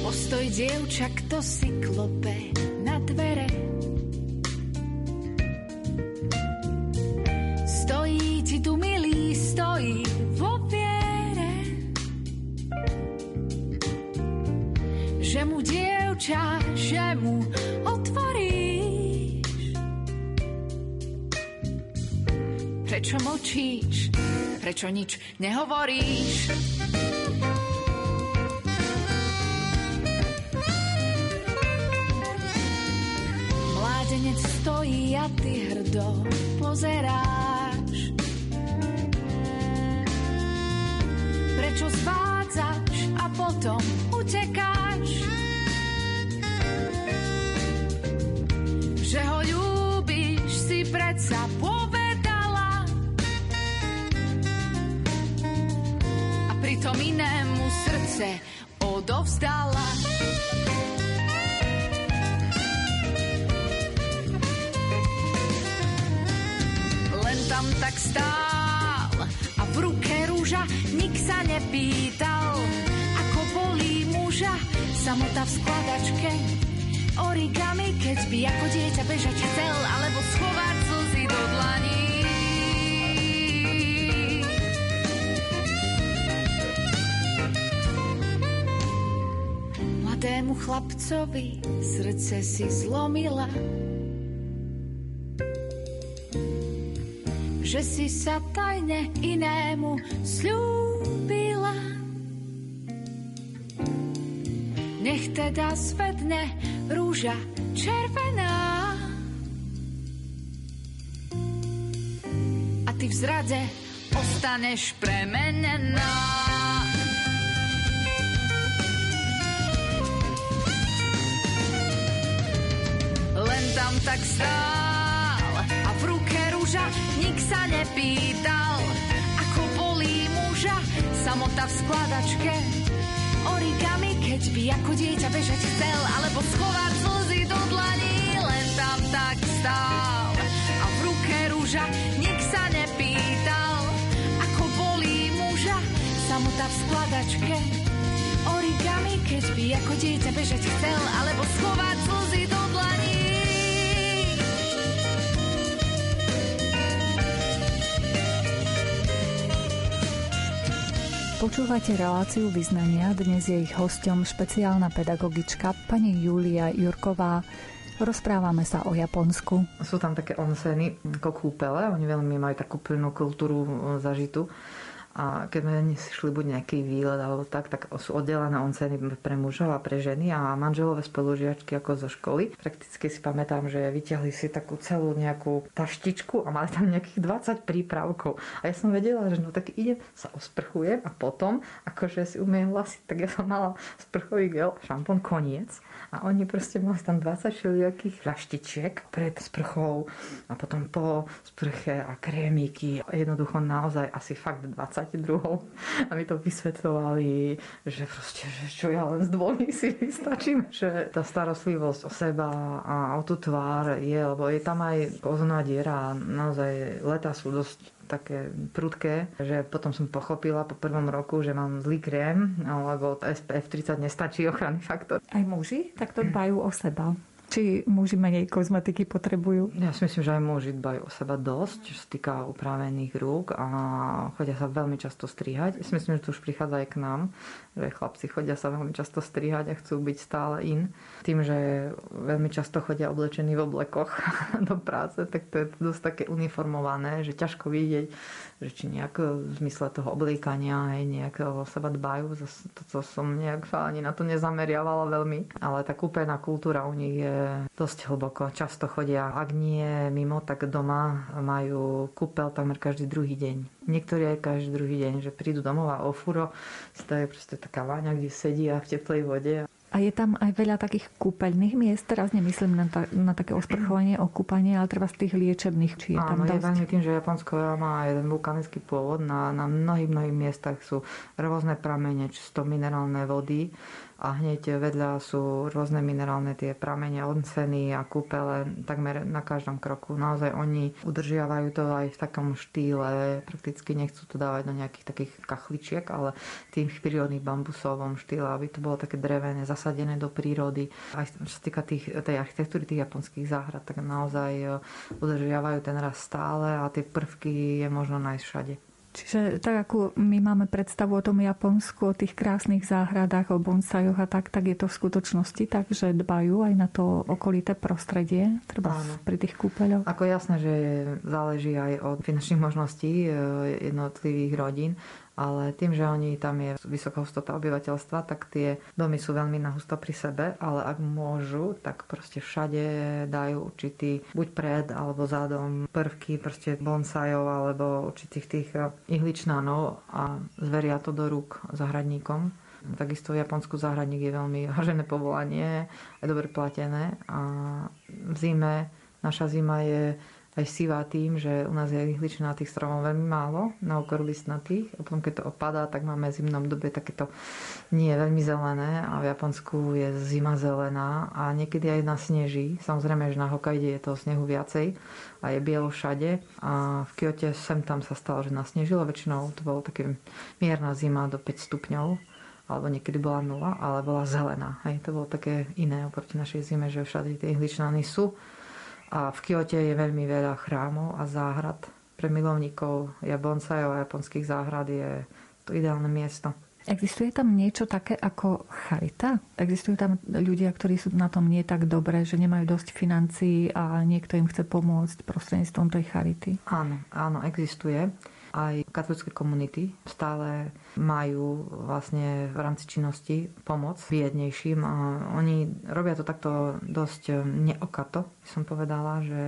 Postoj dievča, kto si klope na dvere. Stojí ti tu milý, stojí vo viere. Že mu dievča, že mu otvoríš. Prečo mlčíš? Prečo nič nehovoríš? Mládenec stojí a ty hrdo pozeráš. Prečo zvádzaš a potom utekáš? Že ho ľúbiš si predsa povedala a pritom inému srdce odovzdala. Tak stál a v ruke rúža nik sa nepýtal, ako bolí muža samota v skladačke. Origami, keď by ako dieťa bežať chcel, alebo schovať slzy do dlaní. Mladému chlapcovi srdce si zlomila, že si sa tajne inému slúbila. Nech teda svedne rúža červená. A ty v zrade ostaneš premenená. Len tam tak stál a v muža, nik sa nepýtal. Ako bolí muža, samota v skladačke. Origami, keď by ako dieťa bežať chcel, alebo schovať slzy do dlaní, len tam tak stál. A v ruke rúža, nik sa nepýtal. Ako bolí muža, samota v skladačke. Origami, keď by ako dieťa bežať chcel, alebo schovať slzy do dlaní, Počúvate reláciu vyznania, dnes je ich hosťom špeciálna pedagogička pani Julia Jurková. Rozprávame sa o Japonsku. Sú tam také onseny ako kúpele, oni veľmi majú takú plnú kultúru zažitú a keď sme šli buď nejaký výlet alebo tak, tak sú oddelené onceny pre mužov a pre ženy a manželové spolužiačky ako zo školy. Prakticky si pamätám, že vyťahli si takú celú nejakú taštičku a mali tam nejakých 20 prípravkov. A ja som vedela, že no tak idem, sa osprchujem a potom, akože si umiem vlasy, tak ja som mala sprchový gel, šampón, koniec. A oni proste mali tam 20 všelijakých raštičiek pred sprchou a potom po sprche a krémiky. Jednoducho naozaj asi fakt 20 22. A mi to vysvetľovali, že proste, že čo ja len s dvomi si vystačím, že tá starostlivosť o seba a o tú tvár je, lebo je tam aj kozná diera naozaj leta sú dosť také prudké, že potom som pochopila po prvom roku, že mám zlý krém, alebo SPF 30 nestačí ochranný faktor. Aj muži takto dbajú o seba? Či muži menej kozmetiky potrebujú? Ja si myslím, že aj muži dbajú o seba dosť, čo sa týka upravených rúk a chodia sa veľmi často strihať. Ja si myslím, že to už prichádza aj k nám, že chlapci chodia sa veľmi často strihať a chcú byť stále in. Tým, že veľmi často chodia oblečení v oblekoch do práce, tak to je dosť také uniformované, že ťažko vidieť, že či nejak v zmysle toho oblíkania aj nejak o seba dbajú. To, to som nejak ani na to nezameriavala veľmi. Ale tá kúpená kultúra u nich je dosť hlboko. Často chodia, ak nie mimo, tak doma majú kúpel takmer každý druhý deň. Niektorí aj každý druhý deň, že prídu domov a o furo je proste taká váňa, kde sedia v teplej vode. A je tam aj veľa takých kúpeľných miest, teraz nemyslím na, ta, na také osprchovanie, okúpanie, ale treba z tých liečebných, či je tam Áno, dosť. je veľmi tým, že Japonsko má jeden vulkanický pôvod, na, na mnohých, mnohých miestach sú rôzne pramene, čisto minerálne vody a hneď vedľa sú rôzne minerálne tie pramene, onceny a kúpele takmer na každom kroku. Naozaj oni udržiavajú to aj v takom štýle, prakticky nechcú to dávať do nejakých takých kachličiek, ale tým prírodných bambusovom štýle, aby to bolo také drevené, zasadené do prírody. Aj čo sa týka tých, tej architektúry tých japonských záhrad, tak naozaj e, udržiavajú ten raz stále a tie prvky je možno nájsť všade. Čiže tak ako my máme predstavu o tom Japonsku, o tých krásnych záhradách, o bonsajoch a tak, tak je to v skutočnosti tak, že dbajú aj na to okolité prostredie, treba Áno. pri tých kúpeľoch. Ako jasné, že záleží aj od finančných možností e, jednotlivých rodín, ale tým, že oni tam je vysoká hustota obyvateľstva, tak tie domy sú veľmi nahusto pri sebe, ale ak môžu, tak proste všade dajú určitý buď pred alebo zadom prvky proste bonsajov alebo určitých tých eh, ihličnánov a zveria to do rúk zahradníkom. Takisto v Japonsku záhradník je veľmi vážené povolanie, je dobre platené a v zime, naša zima je aj sivá tým, že u nás je ihličnatých stromov veľmi málo, na okor listnatých. A potom, keď to opadá, tak máme v zimnom dobe takéto nie veľmi zelené a v Japonsku je zima zelená a niekedy aj na sneží. Samozrejme, že na Hokkaide je toho snehu viacej a je bielo všade. A v Kyote sem tam sa stalo, že nasnežilo. Väčšinou to bolo také mierna zima do 5 stupňov alebo niekedy bola nula, ale bola zelená. Hej, to bolo také iné oproti našej zime, že všade tie ihličnany sú a v Kyote je veľmi veľa chrámov a záhrad. Pre milovníkov japoncajov a japonských záhrad je to ideálne miesto. Existuje tam niečo také ako charita? Existujú tam ľudia, ktorí sú na tom nie tak dobré, že nemajú dosť financií a niekto im chce pomôcť prostredníctvom tej charity? Áno, áno, existuje. Aj katolické komunity stále majú vlastne v rámci činnosti pomoc biednejším a oni robia to takto dosť neokato, som povedala, že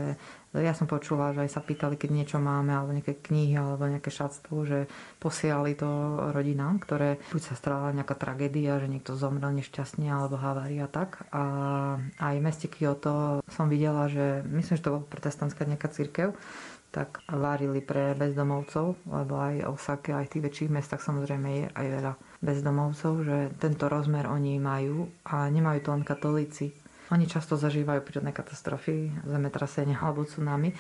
ja som počula, že aj sa pýtali, keď niečo máme, alebo nejaké knihy, alebo nejaké šatstvo, že posielali to rodinám, ktoré buď sa strala nejaká tragédia, že niekto zomrel nešťastne, alebo havária tak. A aj v meste Kyoto som videla, že myslím, že to bola protestantská nejaká církev, tak varili pre bezdomovcov, lebo aj Osake, aj v tých väčších mestách samozrejme je aj veľa bezdomovcov, že tento rozmer oni majú a nemajú to len katolíci. Oni často zažívajú prírodné katastrofy, zemetrasenia alebo tsunami,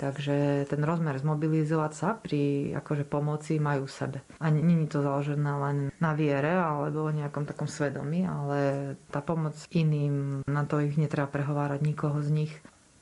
takže ten rozmer zmobilizovať sa pri akože pomoci majú v sebe. A není to založené len na viere alebo nejakom takom svedomí, ale tá pomoc iným, na to ich netreba prehovárať nikoho z nich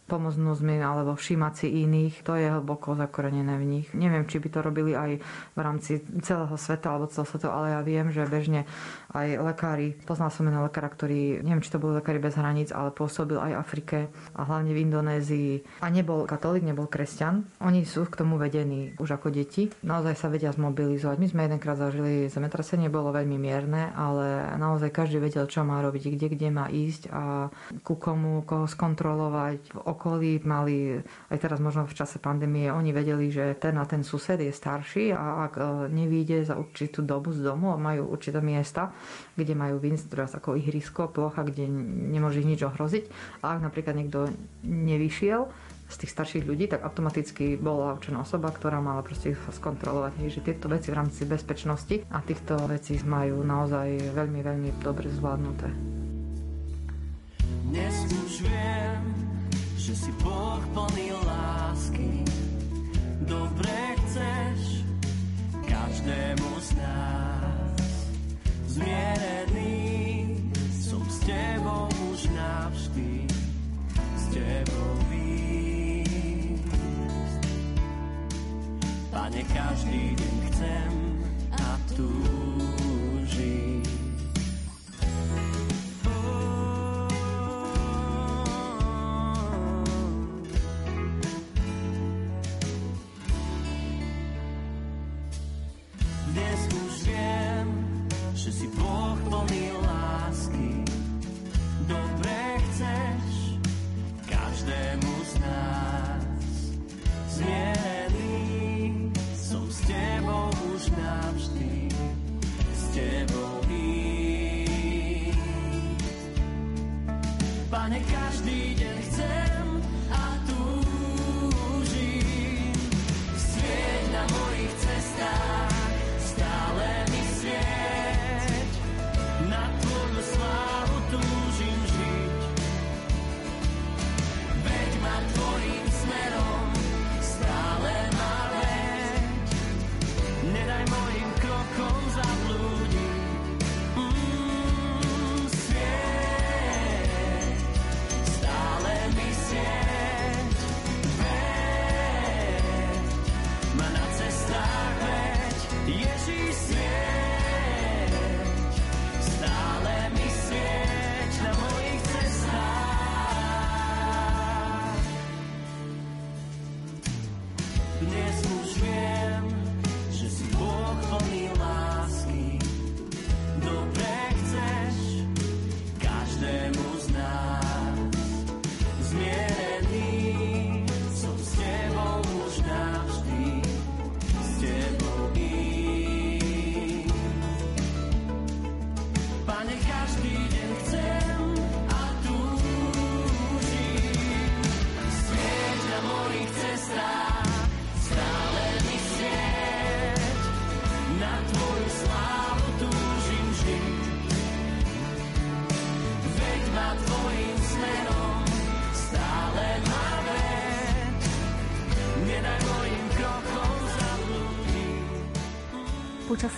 pomôcť núzmi alebo všímať si iných, to je hlboko zakorenené v nich. Neviem, či by to robili aj v rámci celého sveta alebo celého sveta, ale ja viem, že bežne aj lekári, poznal som jeden lekára, ktorý, neviem, či to boli lekári bez hraníc, ale pôsobil aj v Afrike a hlavne v Indonézii a nebol katolík, nebol kresťan. Oni sú k tomu vedení už ako deti. Naozaj sa vedia zmobilizovať. My sme jedenkrát zažili zemetrasenie, bolo veľmi mierne, ale naozaj každý vedel, čo má robiť, kde, kde má ísť a ku komu, koho skontrolovať, v okolí mali, aj teraz možno v čase pandémie, oni vedeli, že ten a ten sused je starší a ak e, nevíde za určitú dobu z domu a majú určité miesta, kde majú teraz ako ihrisko, plocha, kde nemôže nič ohroziť. A ak napríklad niekto nevyšiel, z tých starších ľudí, tak automaticky bola určená osoba, ktorá mala proste skontrolovať, hej, že tieto veci v rámci bezpečnosti a týchto vecí majú naozaj veľmi, veľmi dobre zvládnuté. Dnes už viem, že si Boh plný lásky. Dobre chceš každému z nás. Zmierený som s tebou už navždy, s tebou výjsť. Pane, každý deň chcem a túžim že si Boh plný lásky. Dobre chceš každému z nás. Zmierený som s tebou už navždy, s tebou ísť. Pane, každý deň chcem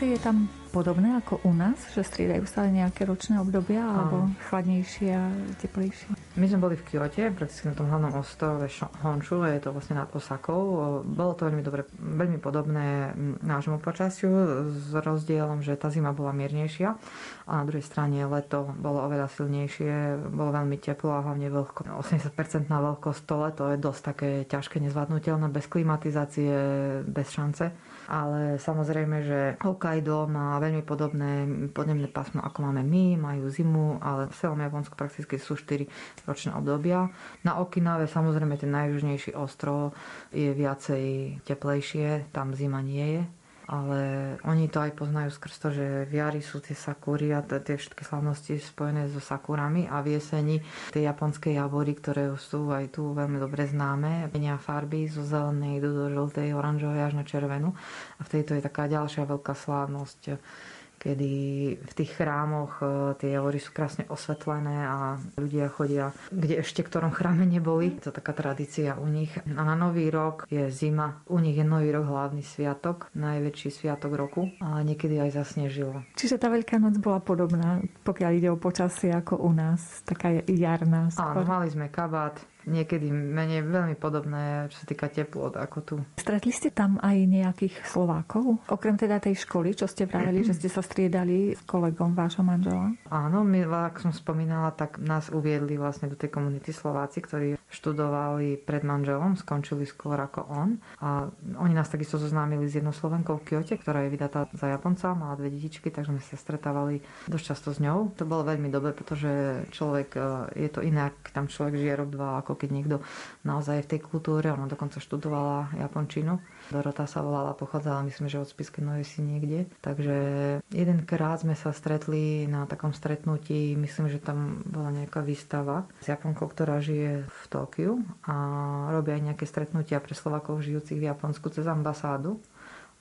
Počasie je tam podobné ako u nás, že striedajú sa nejaké ročné obdobia, alebo chladnejšie a teplejšie? My sme boli v Kyote, prakticky na tom hlavnom ostrove Honshu, je to vlastne nad Osakou. Bolo to veľmi dobre, veľmi podobné nášmu počasiu, s rozdielom, že tá zima bola miernejšia a na druhej strane leto bolo oveľa silnejšie, bolo veľmi teplo a hlavne vlhko. 80% na vlhkosť to leto je dosť také ťažké, nezvládnutelné, bez klimatizácie, bez šance ale samozrejme, že Hokkaido má veľmi podobné podnebné pásmo, ako máme my, majú zimu, ale v celom Japonsku prakticky sú 4 ročné obdobia. Na Okinave samozrejme ten najjužnejší ostrov je viacej teplejšie, tam zima nie je ale oni to aj poznajú skrz to, že v jari sú tie sakúry a tie všetky slavnosti spojené so sakúrami a v jeseni tie japonské jabory, ktoré sú aj tu veľmi dobre známe, menia farby zo zelenej idú do žltej, oranžovej až na červenú. A v tejto je taká ďalšia veľká slávnosť kedy v tých chrámoch e, tie javory sú krásne osvetlené a ľudia chodia, kde ešte v ktorom chráme neboli. To je taká tradícia u nich. A na Nový rok je zima. U nich je Nový rok hlavný sviatok, najväčší sviatok roku a niekedy aj zasnežilo. Čiže tá Veľká noc bola podobná, pokiaľ ide o počasie ako u nás, taká jarná. Skôr. Áno, mali sme kabát, niekedy menej veľmi podobné, čo sa týka teplot ako tu. Stretli ste tam aj nejakých Slovákov? Okrem teda tej školy, čo ste vraveli, že ste sa striedali s kolegom vášho manžela? Áno, my, ako som spomínala, tak nás uviedli vlastne do tej komunity Slováci, ktorí študovali pred manželom, skončili skôr ako on. A oni nás takisto zoznámili s jednou Slovenkou v Kyote, ktorá je vydatá za Japonca, mala dve detičky, takže sme sa stretávali dosť často s ňou. To bolo veľmi dobre, pretože človek, e, je to iné, ak tam človek žije rok, dva, ako keď niekto naozaj v tej kultúre. Ona dokonca študovala japončinu. Dorota sa volala, pochádzala myslím, že od Spiske si niekde. Takže jedenkrát sme sa stretli na takom stretnutí, myslím, že tam bola nejaká výstava s Japonkou, ktorá žije v Tokiu a robia aj nejaké stretnutia pre Slovakov žijúcich v Japonsku cez ambasádu.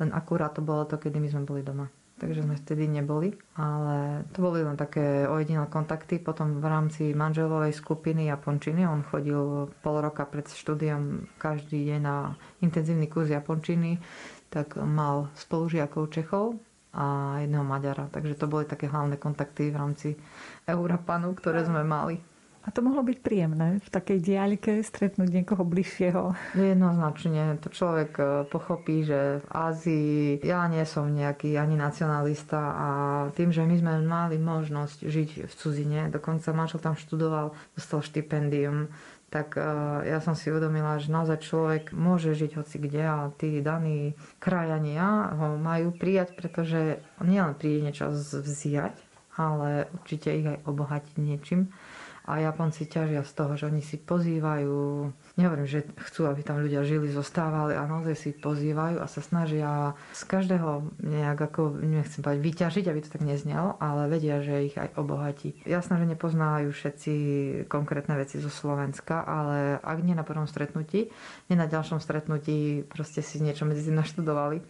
Len akurát to bolo to, kedy my sme boli doma takže sme vtedy neboli. Ale to boli len také ojedinelé kontakty. Potom v rámci manželovej skupiny Japončiny, on chodil pol roka pred štúdiom každý deň na intenzívny kurz Japončiny, tak mal spolužiakov Čechov a jedného Maďara. Takže to boli také hlavné kontakty v rámci Europanu, ktoré sme mali. A to mohlo byť príjemné v takej diaľke stretnúť niekoho bližšieho. Jednoznačne. To človek e, pochopí, že v Ázii ja nie som nejaký ani nacionalista a tým, že my sme mali možnosť žiť v cudzine, dokonca manžel tam študoval, dostal štipendium, tak e, ja som si uvedomila, že naozaj človek môže žiť hoci kde a tí daní krajania ho majú prijať, pretože nielen príde niečo vziať, ale určite ich aj obohatiť niečím a Japonci ťažia z toho, že oni si pozývajú, nehovorím, že chcú, aby tam ľudia žili, zostávali a naozaj si pozývajú a sa snažia z každého nejak ako, nechcem povedať, vyťažiť, aby to tak neznelo, ale vedia, že ich aj obohatí. Jasné, že nepoznávajú všetci konkrétne veci zo Slovenska, ale ak nie na prvom stretnutí, nie na ďalšom stretnutí, proste si niečo medzi tým naštudovali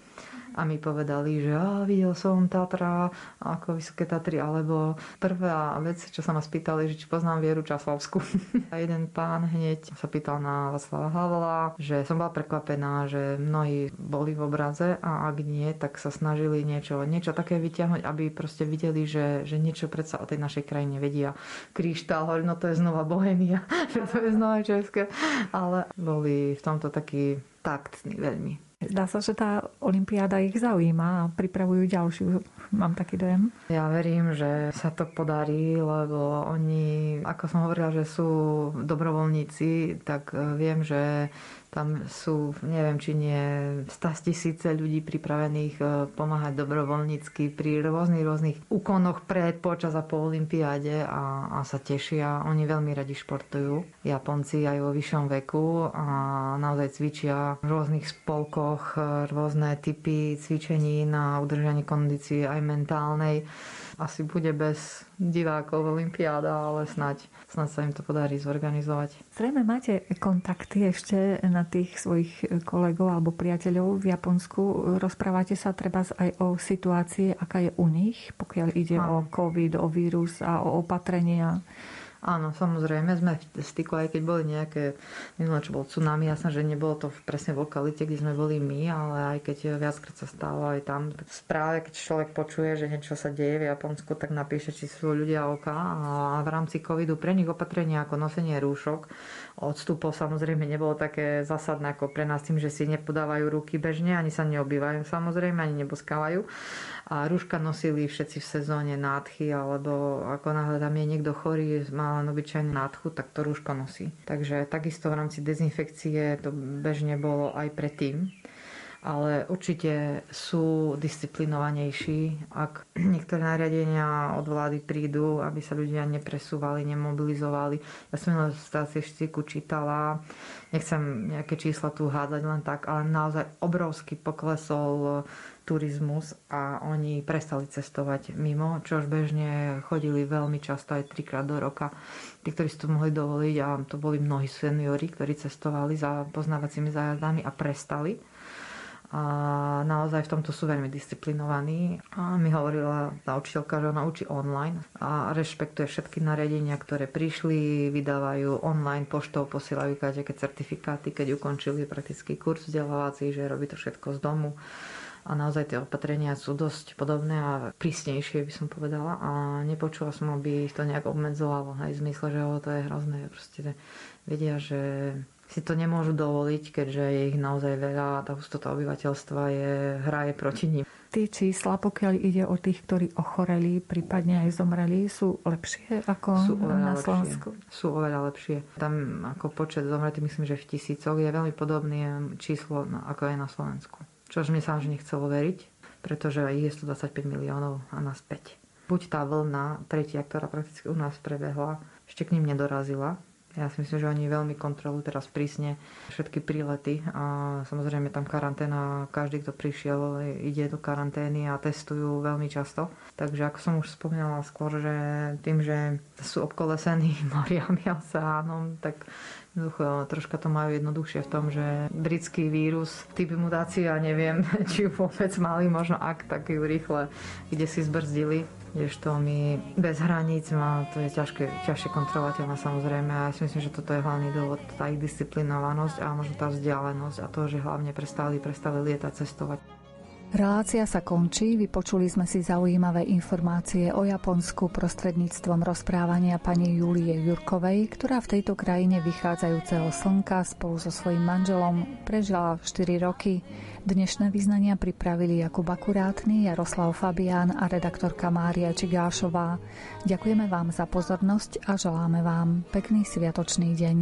a mi povedali, že á, videl som Tatra ako Vysoké Tatry, alebo prvá vec, čo sa ma spýtali, že či poznám Vieru Časlavsku. a jeden pán hneď sa pýtal na Václava Havla, že som bola prekvapená, že mnohí boli v obraze a ak nie, tak sa snažili niečo, niečo také vyťahnuť, aby proste videli, že, že niečo predsa o tej našej krajine vedia. Kryštál, no to je znova Bohemia, to je znova České, ale boli v tomto takí taktní veľmi. Dá sa, že tá Olympiáda ich zaujíma a pripravujú ďalšiu. Mám taký dojem. Ja verím, že sa to podarí, lebo oni, ako som hovorila, že sú dobrovoľníci, tak eh, viem, že tam sú, neviem, či nie 100 tisíce ľudí pripravených e, pomáhať dobrovoľnícky pri rôznych, rôznych úkonoch pred, počas a po olympiáde a, a sa tešia. Oni veľmi radi športujú. Japonci aj vo vyššom veku a naozaj cvičia v rôznych spolkoch e, rôzne typy cvičení na udržanie kondície aj mentálnej asi bude bez divákov Olympiáda, ale snáď, snáď sa im to podarí zorganizovať. Zrejme máte kontakty ešte na tých svojich kolegov alebo priateľov v Japonsku. Rozprávate sa treba aj o situácii, aká je u nich, pokiaľ ide no. o COVID, o vírus a o opatrenia. Áno, samozrejme, sme v styku, aj keď boli nejaké, minulé, čo bol tsunami, jasné, že nebolo to presne v lokalite, kde sme boli my, ale aj keď viackrát sa stalo aj tam, tak správe, keď človek počuje, že niečo sa deje v Japonsku, tak napíše, či sú ľudia oka. A v rámci covidu pre nich opatrenia ako nosenie rúšok, odstupov samozrejme nebolo také zásadné ako pre nás tým, že si nepodávajú ruky bežne, ani sa neobývajú samozrejme, ani neboskávajú a rúška nosili všetci v sezóne nádchy, alebo ako náhle tam je niekto chorý, má len obyčajný nádchu, tak to rúško nosí. Takže takisto v rámci dezinfekcie to bežne bolo aj predtým ale určite sú disciplinovanejší, ak niektoré nariadenia od vlády prídu, aby sa ľudia nepresúvali, nemobilizovali. Ja som na statistiku čítala, nechcem nejaké čísla tu hádať len tak, ale naozaj obrovský poklesol turizmus a oni prestali cestovať mimo, čož bežne chodili veľmi často aj trikrát do roka. Tí, ktorí si to mohli dovoliť a to boli mnohí seniori, ktorí cestovali za poznávacími zájazdami a prestali. a naozaj v tomto sú veľmi disciplinovaní. A mi hovorila tá učiteľka, že ona učí online a rešpektuje všetky nariadenia, ktoré prišli, vydávajú online poštou, posielajú každé certifikáty, keď ukončili praktický kurz vzdelávací, že robí to všetko z domu a naozaj tie opatrenia sú dosť podobné a prísnejšie by som povedala a nepočula som, aby ich to nejak obmedzovalo aj v zmysle, že to je hrozné. Proste vedia, že si to nemôžu dovoliť, keďže je ich naozaj veľa a tá hustota obyvateľstva je, hraje proti ním. Tie čísla, pokiaľ ide o tých, ktorí ochoreli, prípadne aj zomreli, sú lepšie ako sú na Slovensku? Lepšie. Sú oveľa lepšie. Tam ako počet zomretých, myslím, že v tisícoch je veľmi podobné číslo ako aj na Slovensku. Čož mi sa až nechcelo veriť, pretože je 125 miliónov a naspäť. Buď tá vlna tretia, ktorá prakticky u nás prebehla, ešte k ním nedorazila, ja si myslím, že oni veľmi kontrolujú teraz prísne všetky prílety a samozrejme tam karanténa, každý, kto prišiel, ide do karantény a testujú veľmi často. Takže ako som už spomínala skôr, že tým, že sú obkolesení moriami a oceánom, tak Jednoducho, troška to majú jednoduchšie v tom, že britský vírus, typ mutácia, neviem, či vôbec mali, možno ak, tak ju rýchle kde si zbrzdili kdežto my bez hraníc má, to je ťažké, ťažšie kontrolovateľné samozrejme a ja si myslím, že toto je hlavný dôvod, tá ich disciplinovanosť a možno tá vzdialenosť a to, že hlavne prestali, prestali lietať, cestovať. Relácia sa končí, vypočuli sme si zaujímavé informácie o Japonsku prostredníctvom rozprávania pani Julie Jurkovej, ktorá v tejto krajine vychádzajúceho slnka spolu so svojím manželom prežila 4 roky. Dnešné vyznania pripravili Jakub Akurátny, Jaroslav Fabián a redaktorka Mária Čigášová. Ďakujeme vám za pozornosť a želáme vám pekný sviatočný deň.